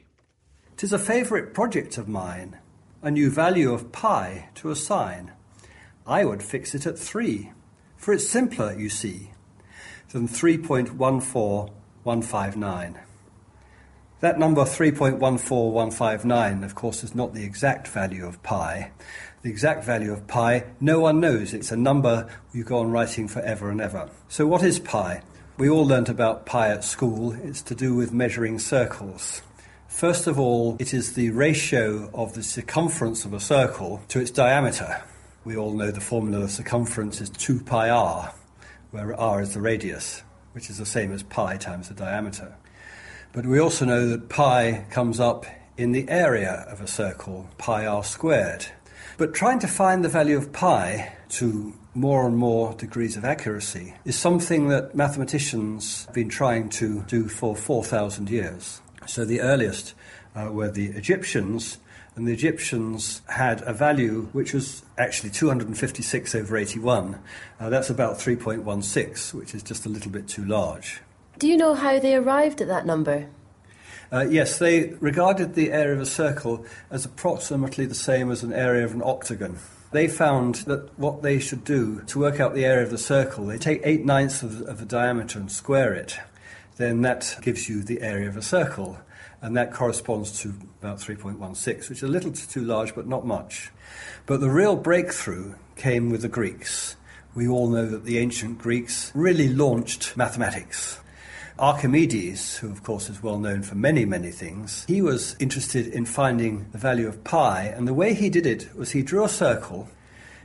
Tis a favourite project of mine, a new value of pi to assign. I would fix it at 3, for it's simpler, you see, than 3.14159. That number 3.14159, of course, is not the exact value of pi. The exact value of pi, no one knows. It's a number you go on writing forever and ever. So, what is pi? We all learnt about pi at school. It's to do with measuring circles. First of all, it is the ratio of the circumference of a circle to its diameter. We all know the formula of circumference is 2 pi r, where r is the radius, which is the same as pi times the diameter. But we also know that pi comes up in the area of a circle, pi r squared. But trying to find the value of pi to more and more degrees of accuracy is something that mathematicians have been trying to do for 4,000 years. So the earliest uh, were the Egyptians, and the Egyptians had a value which was actually 256 over 81. Uh, that's about 3.16, which is just a little bit too large. Do you know how they arrived at that number? Uh, yes, they regarded the area of a circle as approximately the same as an area of an octagon. They found that what they should do to work out the area of the circle, they take 8 ninths of, of the diameter and square it. Then that gives you the area of a circle, and that corresponds to about 3.16, which is a little too large, but not much. But the real breakthrough came with the Greeks. We all know that the ancient Greeks really launched mathematics. Archimedes, who of course is well known for many, many things, he was interested in finding the value of pi, and the way he did it was he drew a circle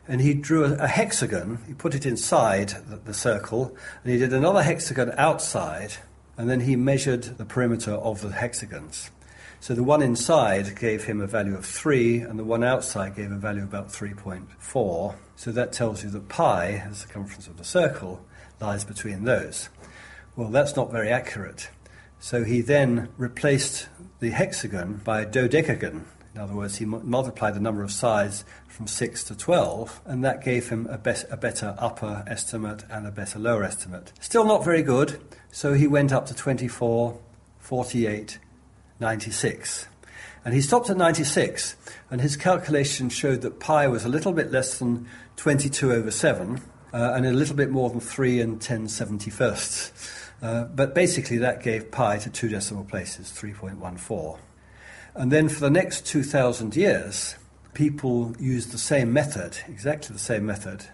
and he drew a, hexagon, he put it inside the circle, and he did another hexagon outside, and then he measured the perimeter of the hexagons. So the one inside gave him a value of 3, and the one outside gave a value of about 3.4. So that tells you that pi, the circumference of the circle, lies between those. Well, that's not very accurate. So he then replaced the hexagon by a dodecagon. In other words, he multiplied the number of sides from 6 to 12, and that gave him a, be- a, better upper estimate and a better lower estimate. Still not very good, so he went up to 24, 48, 96. And he stopped at 96, and his calculation showed that pi was a little bit less than 22 over 7, uh, and a little bit more than 3 and 10 71st. Uh, but basically, that gave pi to two decimal places, 3.14. And then for the next 2,000 years, people used the same method, exactly the same method.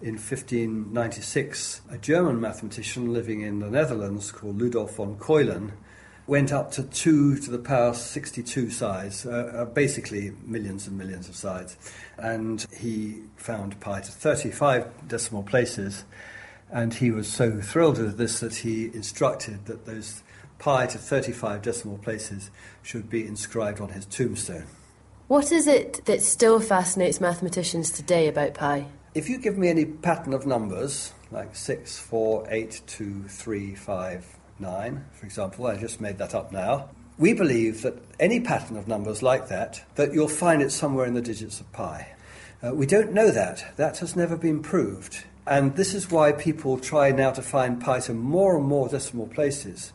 In 1596, a German mathematician living in the Netherlands called Ludolf von Ceulen went up to 2 to the power 62 sides, uh, uh, basically millions and millions of sides. And he found pi to 35 decimal places. And he was so thrilled with this that he instructed that those pi to 35 decimal places should be inscribed on his tombstone. What is it that still fascinates mathematicians today about pi? If you give me any pattern of numbers, like 6, 4, 8, 2, 3, 5, 9, for example, I just made that up now, we believe that any pattern of numbers like that, that you'll find it somewhere in the digits of pi. Uh, we don't know that. That has never been proved. And this is why people try now to find pi to more and more decimal places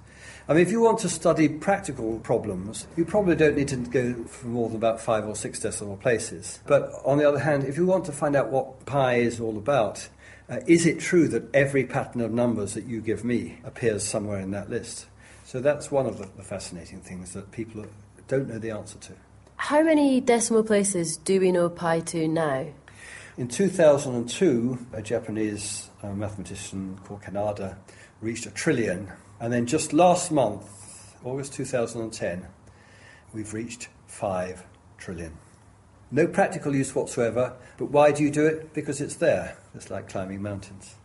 I mean, if you want to study practical problems, you probably don't need to go for more than about five or six decimal places. But on the other hand, if you want to find out what pi is all about, uh, is it true that every pattern of numbers that you give me appears somewhere in that list? So that's one of the, the fascinating things that people don't know the answer to. How many decimal places do we know pi to now? In 2002, a Japanese uh, mathematician called Kanada reached a trillion and then just last month, August 2010, we've reached 5 trillion. No practical use whatsoever, but why do you do it? Because it's there. It's like climbing mountains.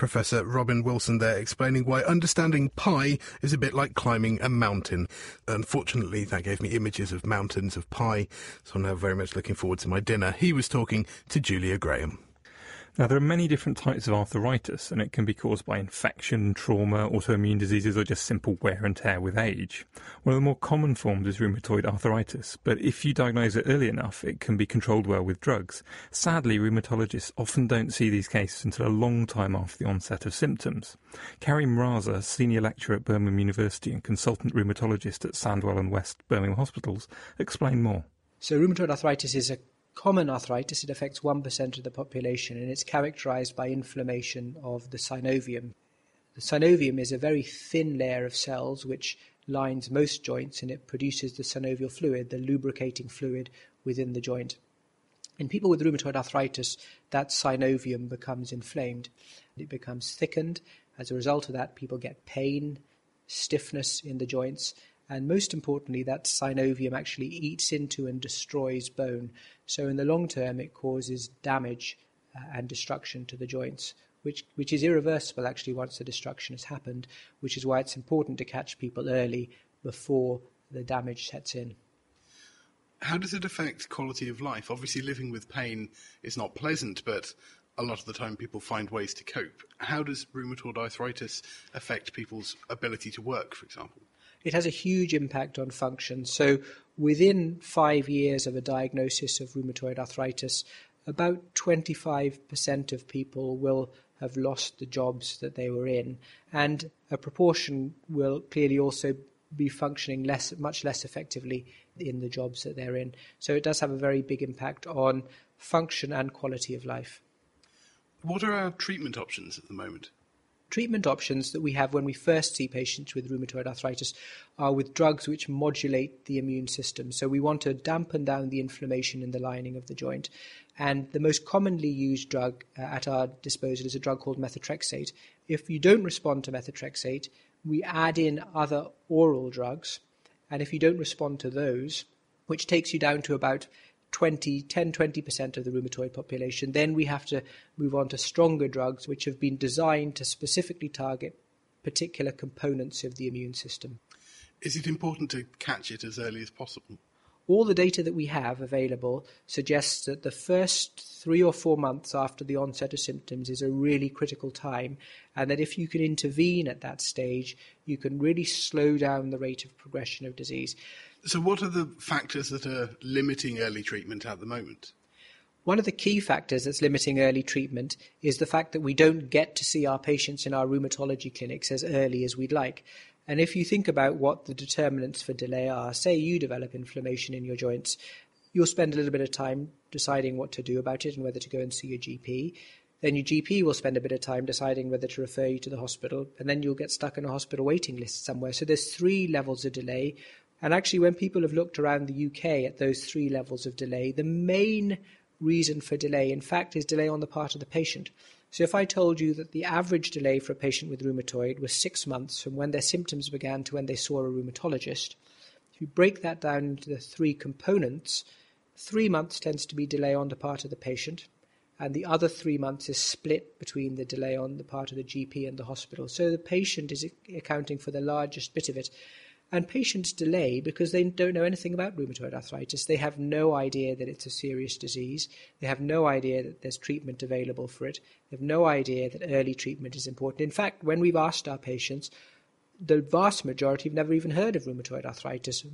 Professor Robin Wilson there explaining why understanding pi is a bit like climbing a mountain. Unfortunately, that gave me images of mountains of pi, so I'm now very much looking forward to my dinner. He was talking to Julia Graham. Now, there are many different types of arthritis, and it can be caused by infection, trauma, autoimmune diseases, or just simple wear and tear with age. One of the more common forms is rheumatoid arthritis, but if you diagnose it early enough, it can be controlled well with drugs. Sadly, rheumatologists often don't see these cases until a long time after the onset of symptoms. Karim Raza, senior lecturer at Birmingham University and consultant rheumatologist at Sandwell and West Birmingham Hospitals, explain more. So, rheumatoid arthritis is a common arthritis. It affects 1% of the population and it's characterized by inflammation of the synovium. The synovium is a very thin layer of cells which lines most joints and it produces the synovial fluid, the lubricating fluid within the joint. In people with rheumatoid arthritis, that synovium becomes inflamed. It becomes thickened. As a result of that, people get pain, stiffness in the joints, and most importantly, that synovium actually eats into and destroys bone. So, in the long term, it causes damage uh, and destruction to the joints, which, which is irreversible actually once the destruction has happened, which is why it's important to catch people early before the damage sets in. How does it affect quality of life? Obviously, living with pain is not pleasant, but a lot of the time people find ways to cope. How does rheumatoid arthritis affect people's ability to work, for example? It has a huge impact on function. So, within five years of a diagnosis of rheumatoid arthritis, about 25% of people will have lost the jobs that they were in, and a proportion will clearly also be functioning less, much less effectively in the jobs that they're in. So it does have a very big impact on function and quality of life. What are our treatment options at the moment? Treatment options that we have when we first see patients with rheumatoid arthritis are with drugs which modulate the immune system. So we want to dampen down the inflammation in the lining of the joint. And the most commonly used drug uh, at our disposal is a drug called methotrexate. If you don't respond to methotrexate, we add in other oral drugs. And if you don't respond to those, which takes you down to about 20, 10, 20% of the rheumatoid population. Then we have to move on to stronger drugs which have been designed to specifically target particular components of the immune system. Is it important to catch it as early as possible? all the data that we have available suggests that the first three or four months after the onset of symptoms is a really critical time, and that if you can intervene at that stage, you can really slow down the rate of progression of disease. So, what are the factors that are limiting early treatment at the moment? One of the key factors that's limiting early treatment is the fact that we don't get to see our patients in our rheumatology clinics as early as we'd like. And if you think about what the determinants for delay are, say you develop inflammation in your joints, you'll spend a little bit of time deciding what to do about it and whether to go and see your GP. Then your GP will spend a bit of time deciding whether to refer you to the hospital, and then you'll get stuck in a hospital waiting list somewhere. So there's three levels of delay. And actually, when people have looked around the UK at those three levels of delay, the main reason for delay, in fact, is delay on the part of the patient. So if I told you that the average delay for a patient with rheumatoid was six months from when their symptoms began to when they saw a rheumatologist, if you break that down into the three components, three months tends to be delay on the part of the patient, and the other three months is split between the delay on the part of the GP and the hospital. So the patient is accounting for the largest bit of it. And patients delay because they don't know anything about rheumatoid arthritis. They have no idea that it's a serious disease. They have no idea that there's treatment available for it. They have no idea that early treatment is important. In fact, when we've asked our patients, the vast majority have never even heard of rheumatoid arthritis.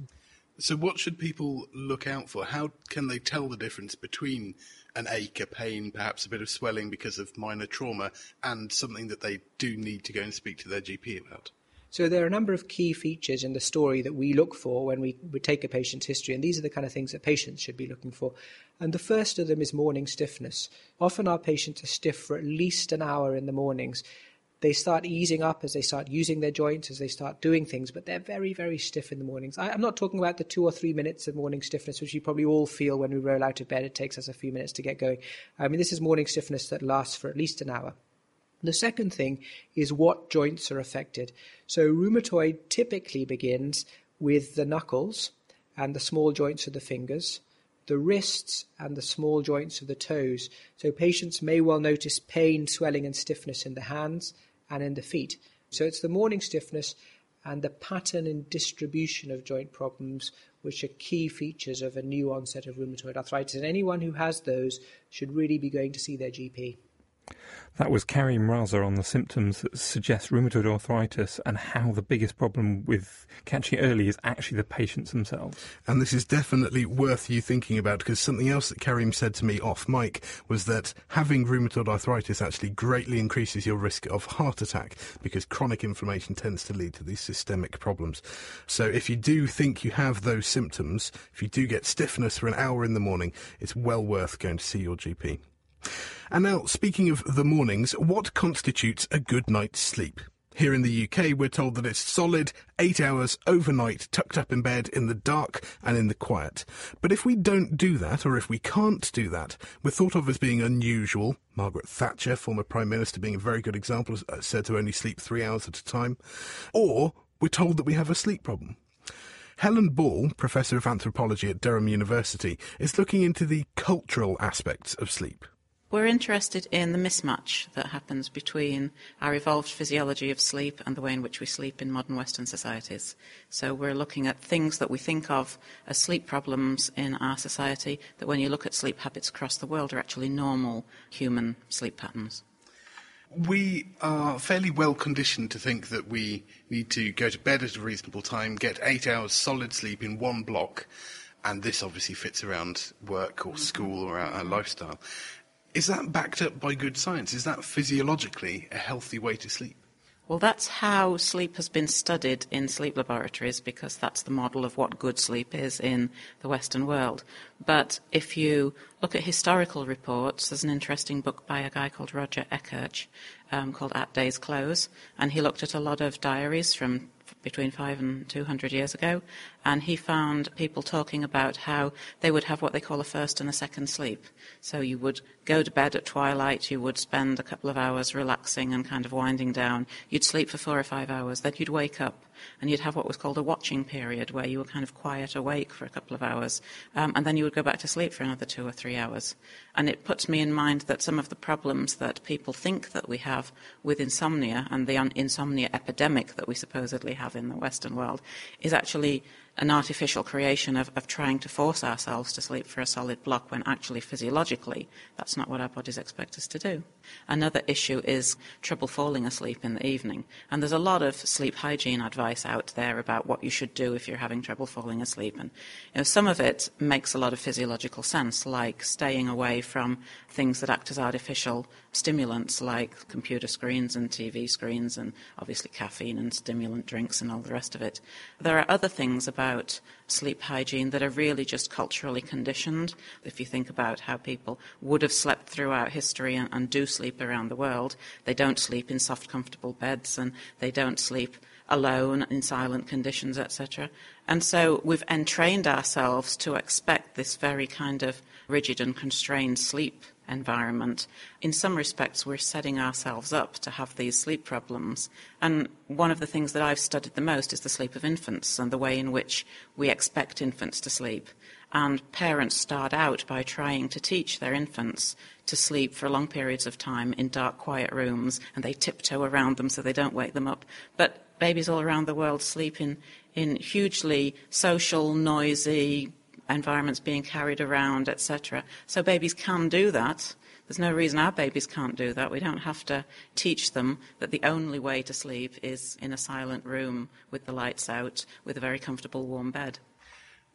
So, what should people look out for? How can they tell the difference between an ache, a pain, perhaps a bit of swelling because of minor trauma, and something that they do need to go and speak to their GP about? So there are a number of key features in the story that we look for when we, we take a patient's history, and these are the kind of things that patients should be looking for. And the first of them is morning stiffness. Often our patients are stiff for at least an hour in the mornings. They start easing up as they start using their joints, as they start doing things, but they're very, very stiff in the mornings. I, am not talking about the two or three minutes of morning stiffness, which you probably all feel when we roll out of bed. It takes us a few minutes to get going. I mean, this is morning stiffness that lasts for at least an hour. The second thing is what joints are affected. So, rheumatoid typically begins with the knuckles and the small joints of the fingers, the wrists, and the small joints of the toes. So, patients may well notice pain, swelling, and stiffness in the hands and in the feet. So, it's the morning stiffness and the pattern and distribution of joint problems which are key features of a new onset of rheumatoid arthritis. And anyone who has those should really be going to see their GP. That was Karim Raza on the symptoms that suggest rheumatoid arthritis and how the biggest problem with catching it early is actually the patients themselves. And this is definitely worth you thinking about because something else that Karim said to me off mic was that having rheumatoid arthritis actually greatly increases your risk of heart attack because chronic inflammation tends to lead to these systemic problems. So if you do think you have those symptoms, if you do get stiffness for an hour in the morning, it's well worth going to see your GP. And now, speaking of the mornings, what constitutes a good night's sleep? Here in the UK, we're told that it's solid, eight hours overnight, tucked up in bed in the dark and in the quiet. But if we don't do that, or if we can't do that, we're thought of as being unusual. Margaret Thatcher, former Prime Minister, being a very good example, uh, said to only sleep three hours at a time. Or we're told that we have a sleep problem. Helen Ball, Professor of Anthropology at Durham University, is looking into the cultural aspects of sleep. We're interested in the mismatch that happens between our evolved physiology of sleep and the way in which we sleep in modern Western societies. So we're looking at things that we think of as sleep problems in our society that when you look at sleep habits across the world are actually normal human sleep patterns. We are fairly well conditioned to think that we need to go to bed at a reasonable time, get eight hours solid sleep in one block, and this obviously fits around work or mm-hmm. school or our, our lifestyle. Is that backed up by good science? Is that physiologically a healthy way to sleep? Well, that's how sleep has been studied in sleep laboratories because that's the model of what good sleep is in the Western world. But if you look at historical reports, there's an interesting book by a guy called Roger Ekirch um, called At Day's Close, and he looked at a lot of diaries from between five and 200 years ago, and he found people talking about how they would have what they call a first and a second sleep. So you would go to bed at twilight, you would spend a couple of hours relaxing and kind of winding down. You'd sleep for four or five hours, then you'd wake up and you'd have what was called a watching period where you were kind of quiet awake for a couple of hours, um, and then you would go back to sleep for another two or three hours. And it puts me in mind that some of the problems that people think that we have with insomnia and the insomnia epidemic that we supposedly have in the Western world is actually an artificial creation of, of trying to force ourselves to sleep for a solid block when actually physiologically that's not what our bodies expect us to do. Another issue is trouble falling asleep in the evening. And there's a lot of sleep hygiene advice out there about what you should do if you're having trouble falling asleep. And you know, some of it makes a lot of physiological sense, like staying away from things that act as artificial stimulants like computer screens and TV screens and obviously caffeine and stimulant drinks and all the rest of it. There are other things about sleep hygiene that are really just culturally conditioned. If you think about how people would have slept throughout history and, and do sleep around the world, they don't sleep in soft, comfortable beds and they don't sleep alone in silent conditions, etc. And so we've entrained ourselves to expect this very kind of rigid and constrained sleep environment. In some respects, we're setting ourselves up to have these sleep problems. And one of the things that I've studied the most is the sleep of infants and the way in which we expect infants to sleep. And parents start out by trying to teach their infants to sleep for long periods of time in dark, quiet rooms, and they tiptoe around them so they don't wake them up. But babies all around the world sleep in, in hugely social, noisy, environments being carried around, etc. So babies can do that. There's no reason our babies can't do that. We don't have to teach them that the only way to sleep is in a silent room with the lights out with a very comfortable warm bed.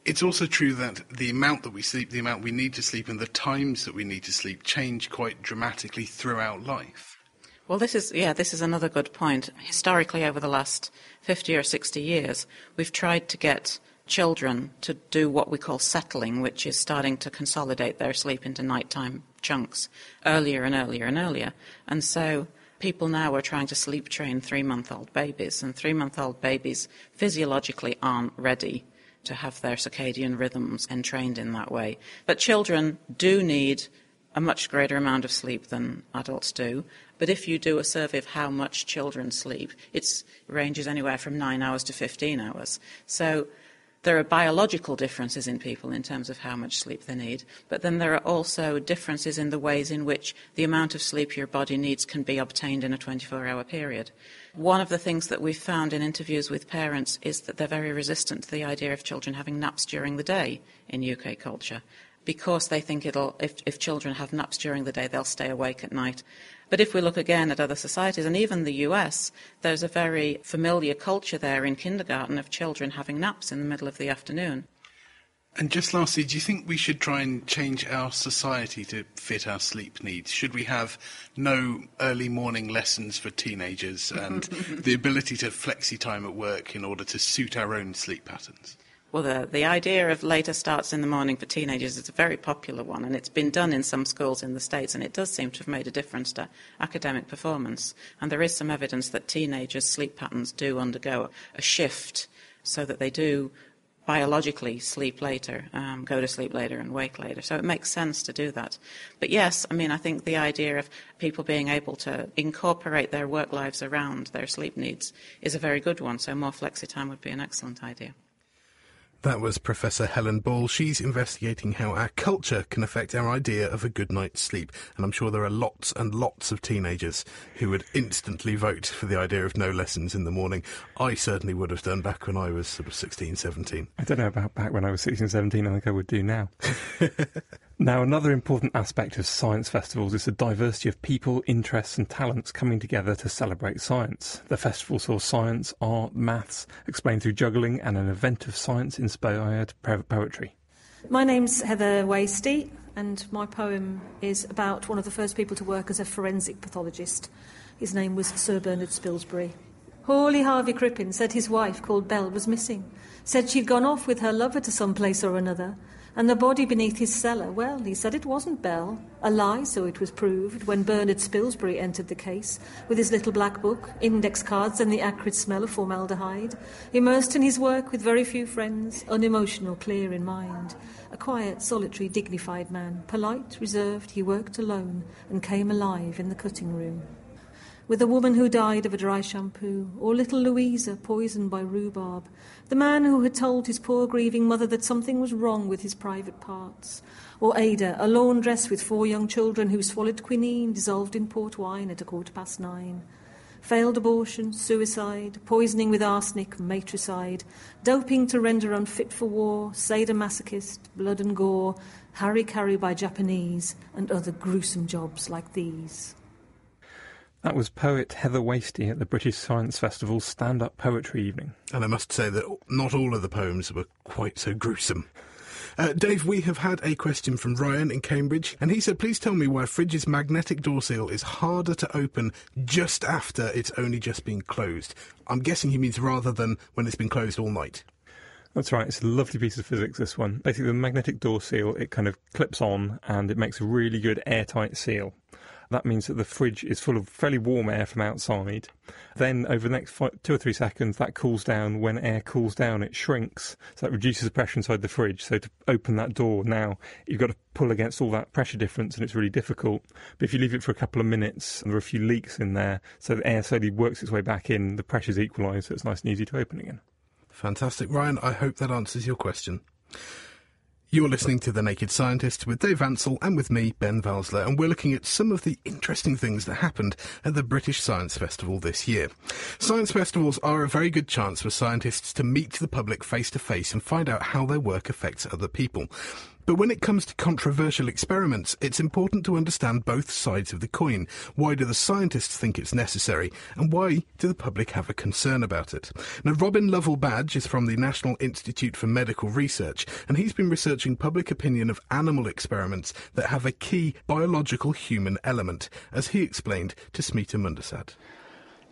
It's also true that the amount that we sleep, the amount we need to sleep, and the times that we need to sleep change quite dramatically throughout life. Well, this is, yeah, this is another good point. Historically, over the last 50 or 60 years, we've tried to get children to do what we call settling, which is starting to consolidate their sleep into nighttime chunks earlier and earlier and earlier. And so people now are trying to sleep train three month old babies, and three month old babies physiologically aren't ready to have their circadian rhythms entrained in that way. But children do need a much greater amount of sleep than adults do. But if you do a survey of how much children sleep, it ranges anywhere from nine hours to 15 hours. So there are biological differences in people in terms of how much sleep they need, but then there are also differences in the ways in which the amount of sleep your body needs can be obtained in a 24 hour period. One of the things that we've found in interviews with parents is that they're very resistant to the idea of children having naps during the day in UK culture because they think it'll, if, if children have naps during the day, they'll stay awake at night. But if we look again at other societies, and even the US, there's a very familiar culture there in kindergarten of children having naps in the middle of the afternoon. And just lastly, do you think we should try and change our society to fit our sleep needs? Should we have no early morning lessons for teenagers and the ability to flexi time at work in order to suit our own sleep patterns? Well, the, the idea of later starts in the morning for teenagers is a very popular one, and it's been done in some schools in the States, and it does seem to have made a difference to academic performance. And there is some evidence that teenagers' sleep patterns do undergo a shift so that they do biologically sleep later, um, go to sleep later, and wake later. So it makes sense to do that. But yes, I mean, I think the idea of people being able to incorporate their work lives around their sleep needs is a very good one. So more flexi time would be an excellent idea. That was Professor Helen Ball. She's investigating how our culture can affect our idea of a good night's sleep. And I'm sure there are lots and lots of teenagers who would instantly vote for the idea of no lessons in the morning. I certainly would have done back when I was sort of 16, 17. I don't know about back when I was 16, 17. I think I would do now. Now, another important aspect of science festivals is the diversity of people, interests, and talents coming together to celebrate science. The festival saw science, art, maths explained through juggling, and an event of science inspired poetry. My name's Heather Wastie, and my poem is about one of the first people to work as a forensic pathologist. His name was Sir Bernard Spilsbury. Hawley Harvey Crippen said his wife, called Belle, was missing. Said she'd gone off with her lover to some place or another. And the body beneath his cellar, well, he said it wasn't Belle. A lie, so it was proved, when Bernard Spilsbury entered the case, with his little black book, index cards, and the acrid smell of formaldehyde. Immersed in his work with very few friends, unemotional, clear in mind. A quiet, solitary, dignified man, polite, reserved, he worked alone, and came alive in the cutting room with a woman who died of a dry shampoo, or little Louisa poisoned by rhubarb, the man who had told his poor grieving mother that something was wrong with his private parts, or Ada, a laundress with four young children who swallowed quinine dissolved in port wine at a quarter past nine. failed abortion, suicide, poisoning with arsenic, matricide, doping to render unfit for war, sadomasochist, blood and gore, harikari by Japanese, and other gruesome jobs like these. That was poet Heather Wastie at the British Science Festival's stand up poetry evening. And I must say that not all of the poems were quite so gruesome. Uh, Dave, we have had a question from Ryan in Cambridge, and he said, Please tell me why fridge's magnetic door seal is harder to open just after it's only just been closed. I'm guessing he means rather than when it's been closed all night. That's right. It's a lovely piece of physics, this one. Basically, the magnetic door seal, it kind of clips on and it makes a really good airtight seal. That means that the fridge is full of fairly warm air from outside. Then, over the next five, two or three seconds, that cools down. When air cools down, it shrinks. So that reduces the pressure inside the fridge. So to open that door now, you've got to pull against all that pressure difference, and it's really difficult. But if you leave it for a couple of minutes, there are a few leaks in there, so the air slowly works its way back in, the pressure's equalised, so it's nice and easy to open again. Fantastic. Ryan, I hope that answers your question. You're listening to The Naked Scientist with Dave Ansell and with me, Ben Valsler, and we're looking at some of the interesting things that happened at the British Science Festival this year. Science festivals are a very good chance for scientists to meet the public face to face and find out how their work affects other people. But when it comes to controversial experiments, it's important to understand both sides of the coin. Why do the scientists think it's necessary? And why do the public have a concern about it? Now, Robin Lovell Badge is from the National Institute for Medical Research, and he's been researching public opinion of animal experiments that have a key biological human element, as he explained to Smita Mundasad.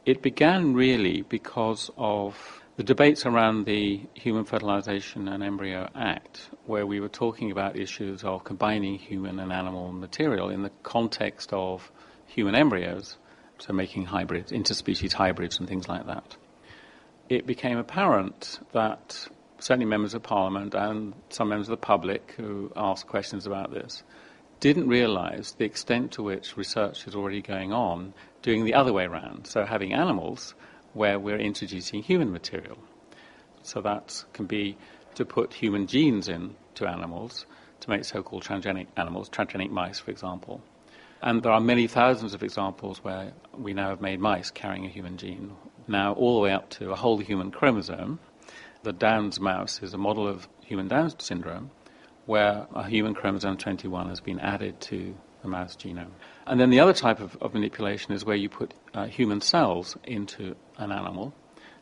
It began really because of the debates around the Human Fertilization and Embryo Act, where we were talking about issues of combining human and animal material in the context of human embryos, so making hybrids, interspecies hybrids, and things like that, it became apparent that certainly members of parliament and some members of the public who asked questions about this didn't realize the extent to which research is already going on doing the other way around. So having animals where we're introducing human material. So that can be to put human genes into animals to make so called transgenic animals, transgenic mice, for example. And there are many thousands of examples where we now have made mice carrying a human gene, now all the way up to a whole human chromosome. The Downs mouse is a model of human Down syndrome, where a human chromosome 21 has been added to the mouse genome. And then the other type of, of manipulation is where you put uh, human cells into an animal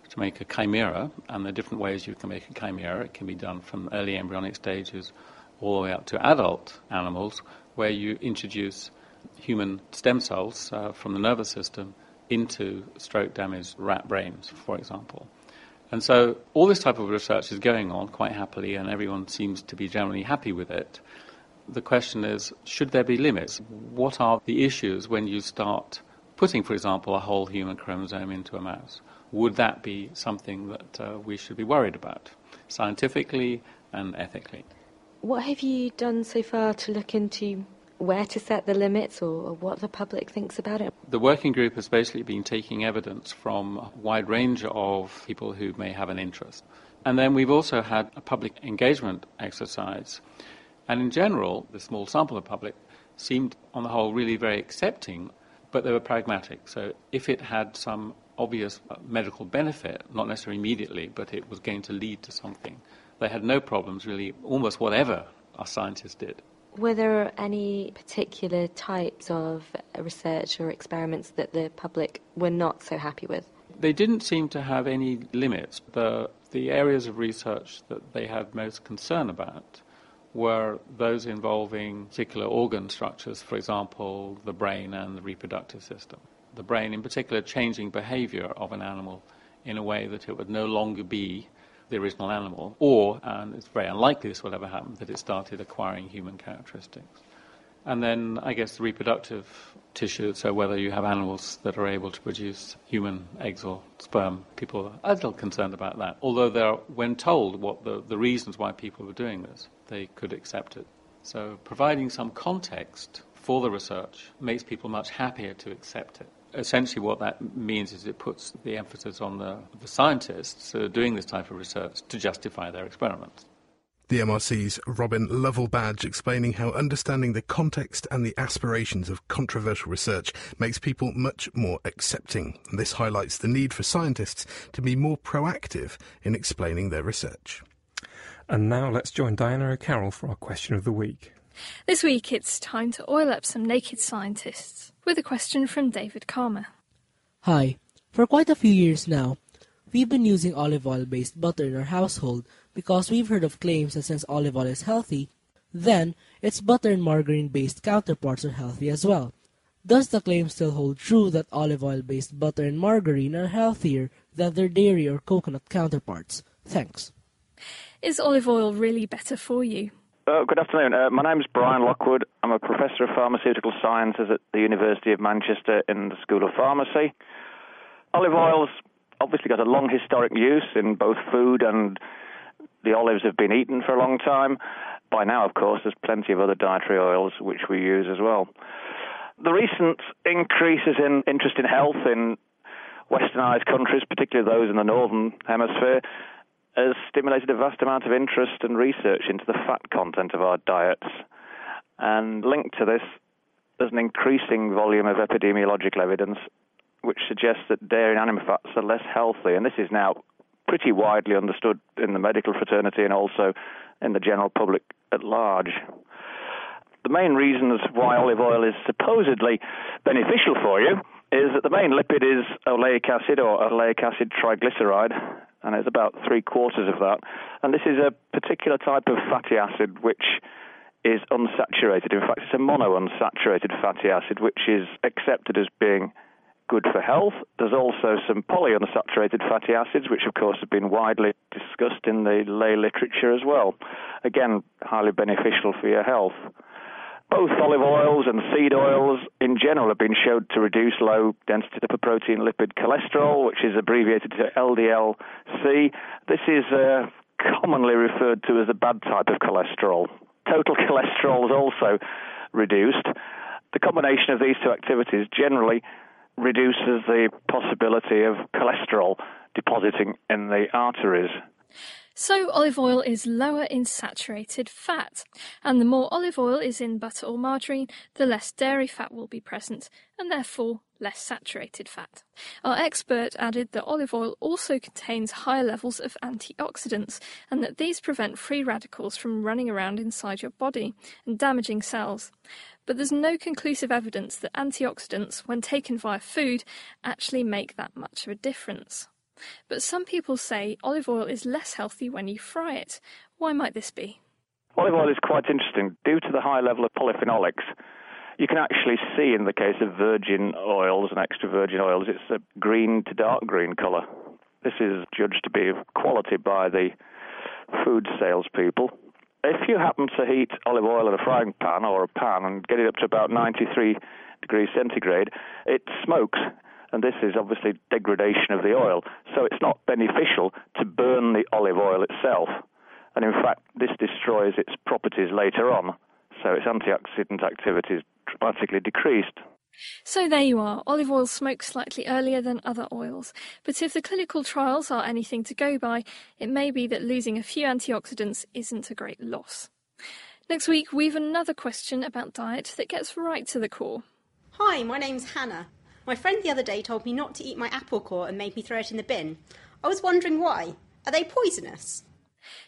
to make a chimera, and there are different ways you can make a chimera. It can be done from early embryonic stages all the way up to adult animals, where you introduce human stem cells uh, from the nervous system into stroke damaged rat brains, for example. And so all this type of research is going on quite happily, and everyone seems to be generally happy with it. The question is should there be limits? What are the issues when you start putting, for example, a whole human chromosome into a mouse? Would that be something that uh, we should be worried about, scientifically and ethically? What have you done so far to look into where to set the limits or, what the public thinks about it? The working group has basically been taking evidence from a wide range of people who may have an interest. And then we've also had a public engagement exercise and in general, the small sample of public seemed, on the whole, really very accepting, but they were pragmatic. So if it had some obvious uh, medical benefit, not necessarily immediately, but it was going to lead to something, they had no problems really, almost whatever our scientists did. Were there any particular types of research or experiments that the public were not so happy with? They didn't seem to have any limits. The, the areas of research that they had most concern about were those involving particular organ structures, for example, the brain and the reproductive system. The brain, in particular, changing behavior of an animal in a way that it would no longer be the original animal, or, and it's very unlikely this will ever happen, that it started acquiring human characteristics. And then, I guess, the reproductive tissue, so whether you have animals that are able to produce human eggs or sperm, people are a little concerned about that. Although, they're, when told what the, the reasons why people were doing this, they could accept it. So providing some context for the research makes people much happier to accept it. Essentially, what that means is it puts the emphasis on the, the scientists are doing this type of research to justify their experiments. The MRC's Robin Lovell Badge explaining how understanding the context and the aspirations of controversial research makes people much more accepting. And this highlights the need for scientists to be more proactive in explaining their research. And now let's join Diana O'Carroll for our question of the week. This week it's time to oil up some naked scientists with a question from David Karma. Hi. For quite a few years now, we've been using olive oil based butter in our household because we've heard of claims that since olive oil is healthy, then its butter and margarine based counterparts are healthy as well. Does the claim still hold true that olive oil based butter and margarine are healthier than their dairy or coconut counterparts? Thanks. Is olive oil really better for you? Uh, good afternoon. Uh, my name is Brian Lockwood. I'm a professor of pharmaceutical sciences at the University of Manchester in the School of Pharmacy. Olive oil's obviously got a long historic use in both food and the olives have been eaten for a long time. By now, of course, there's plenty of other dietary oils which we use as well. The recent increases in interest in health in westernized countries, particularly those in the northern hemisphere, has stimulated a vast amount of interest and research into the fat content of our diets. And linked to this, there's an increasing volume of epidemiological evidence which suggests that dairy and animal fats are less healthy. And this is now pretty widely understood in the medical fraternity and also in the general public at large. The main reasons why olive oil is supposedly beneficial for you is that the main lipid is oleic acid or oleic acid triglyceride, and it's about three quarters of that. And this is a particular type of fatty acid which is unsaturated. In fact, it's a monounsaturated fatty acid which is accepted as being good for health. There's also some polyunsaturated fatty acids, which of course have been widely discussed in the lay literature as well. Again, highly beneficial for your health. Both olive oils and seed oils in general have been shown to reduce low density lipoprotein lipid cholesterol, which is abbreviated to LDL-C. This is uh, commonly referred to as a bad type of cholesterol. Total cholesterol is also reduced. The combination of these two activities generally reduces the possibility of cholesterol depositing in the arteries. So, olive oil is lower in saturated fat, and the more olive oil is in butter or margarine, the less dairy fat will be present, and therefore less saturated fat. Our expert added that olive oil also contains higher levels of antioxidants, and that these prevent free radicals from running around inside your body and damaging cells. But there's no conclusive evidence that antioxidants, when taken via food, actually make that much of a difference. But some people say olive oil is less healthy when you fry it. Why might this be? Olive oil is quite interesting. Due to the high level of polyphenolics, you can actually see in the case of virgin oils and extra virgin oils, it's a green to dark green colour. This is judged to be of quality by the food salespeople. If you happen to heat olive oil in a frying pan or a pan and get it up to about 93 degrees centigrade, it smokes and this is obviously degradation of the oil. So it's not beneficial to burn the olive oil itself. And in fact, this destroys its properties later on. So its antioxidant activity is dramatically decreased. So there you are. Olive oil smokes slightly earlier than other oils. But if the clinical trials are anything to go by, it may be that losing a few antioxidants isn't a great loss. Next week, we've another question about diet that gets right to the core. Hi, my name's Hannah. My friend the other day told me not to eat my apple core and made me throw it in the bin. I was wondering why. Are they poisonous?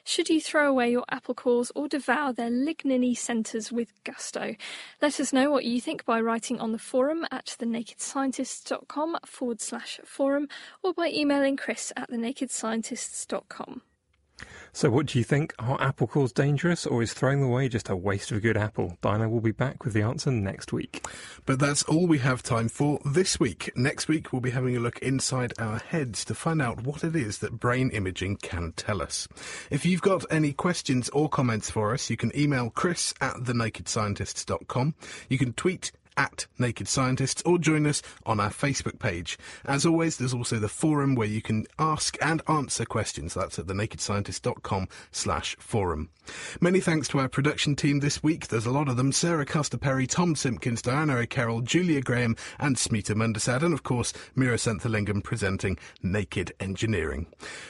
Should you throw away your apple cores or devour their ligniny centres with gusto? Let us know what you think by writing on the forum at thenakedscientists.com forward slash forum or by emailing chris at thenakedscientists.com. So, what do you think? Are apple cores dangerous, or is throwing them away just a waste of a good apple? Diana will be back with the answer next week. But that's all we have time for this week. Next week, we'll be having a look inside our heads to find out what it is that brain imaging can tell us. If you've got any questions or comments for us, you can email chris at thenakedscientists.com. You can tweet at Naked Scientists or join us on our Facebook page. As always, there's also the forum where you can ask and answer questions. That's at thenakedscientist.com slash forum. Many thanks to our production team this week. There's a lot of them. Sarah Castor-Perry, Tom Simpkins, Diana O'Carroll, Julia Graham and Smita Mundasad, and of course Meera Senthilingam presenting Naked Engineering.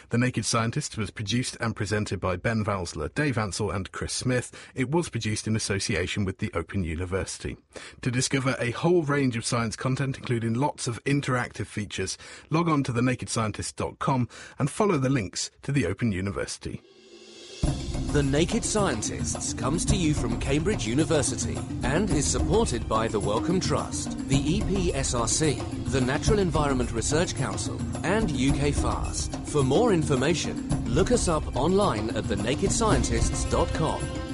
The Naked Scientist was produced and presented by Ben Valsler, Dave Ansell and Chris Smith. It was produced in association with the Open University. To discover a whole range of science content, including lots of interactive features, log on to thenakedscientist.com and follow the links to the Open University. The Naked Scientists comes to you from Cambridge University and is supported by the Wellcome Trust, the EPSRC, the Natural Environment Research Council, and UK FAST. For more information, look us up online at thenakedscientists.com.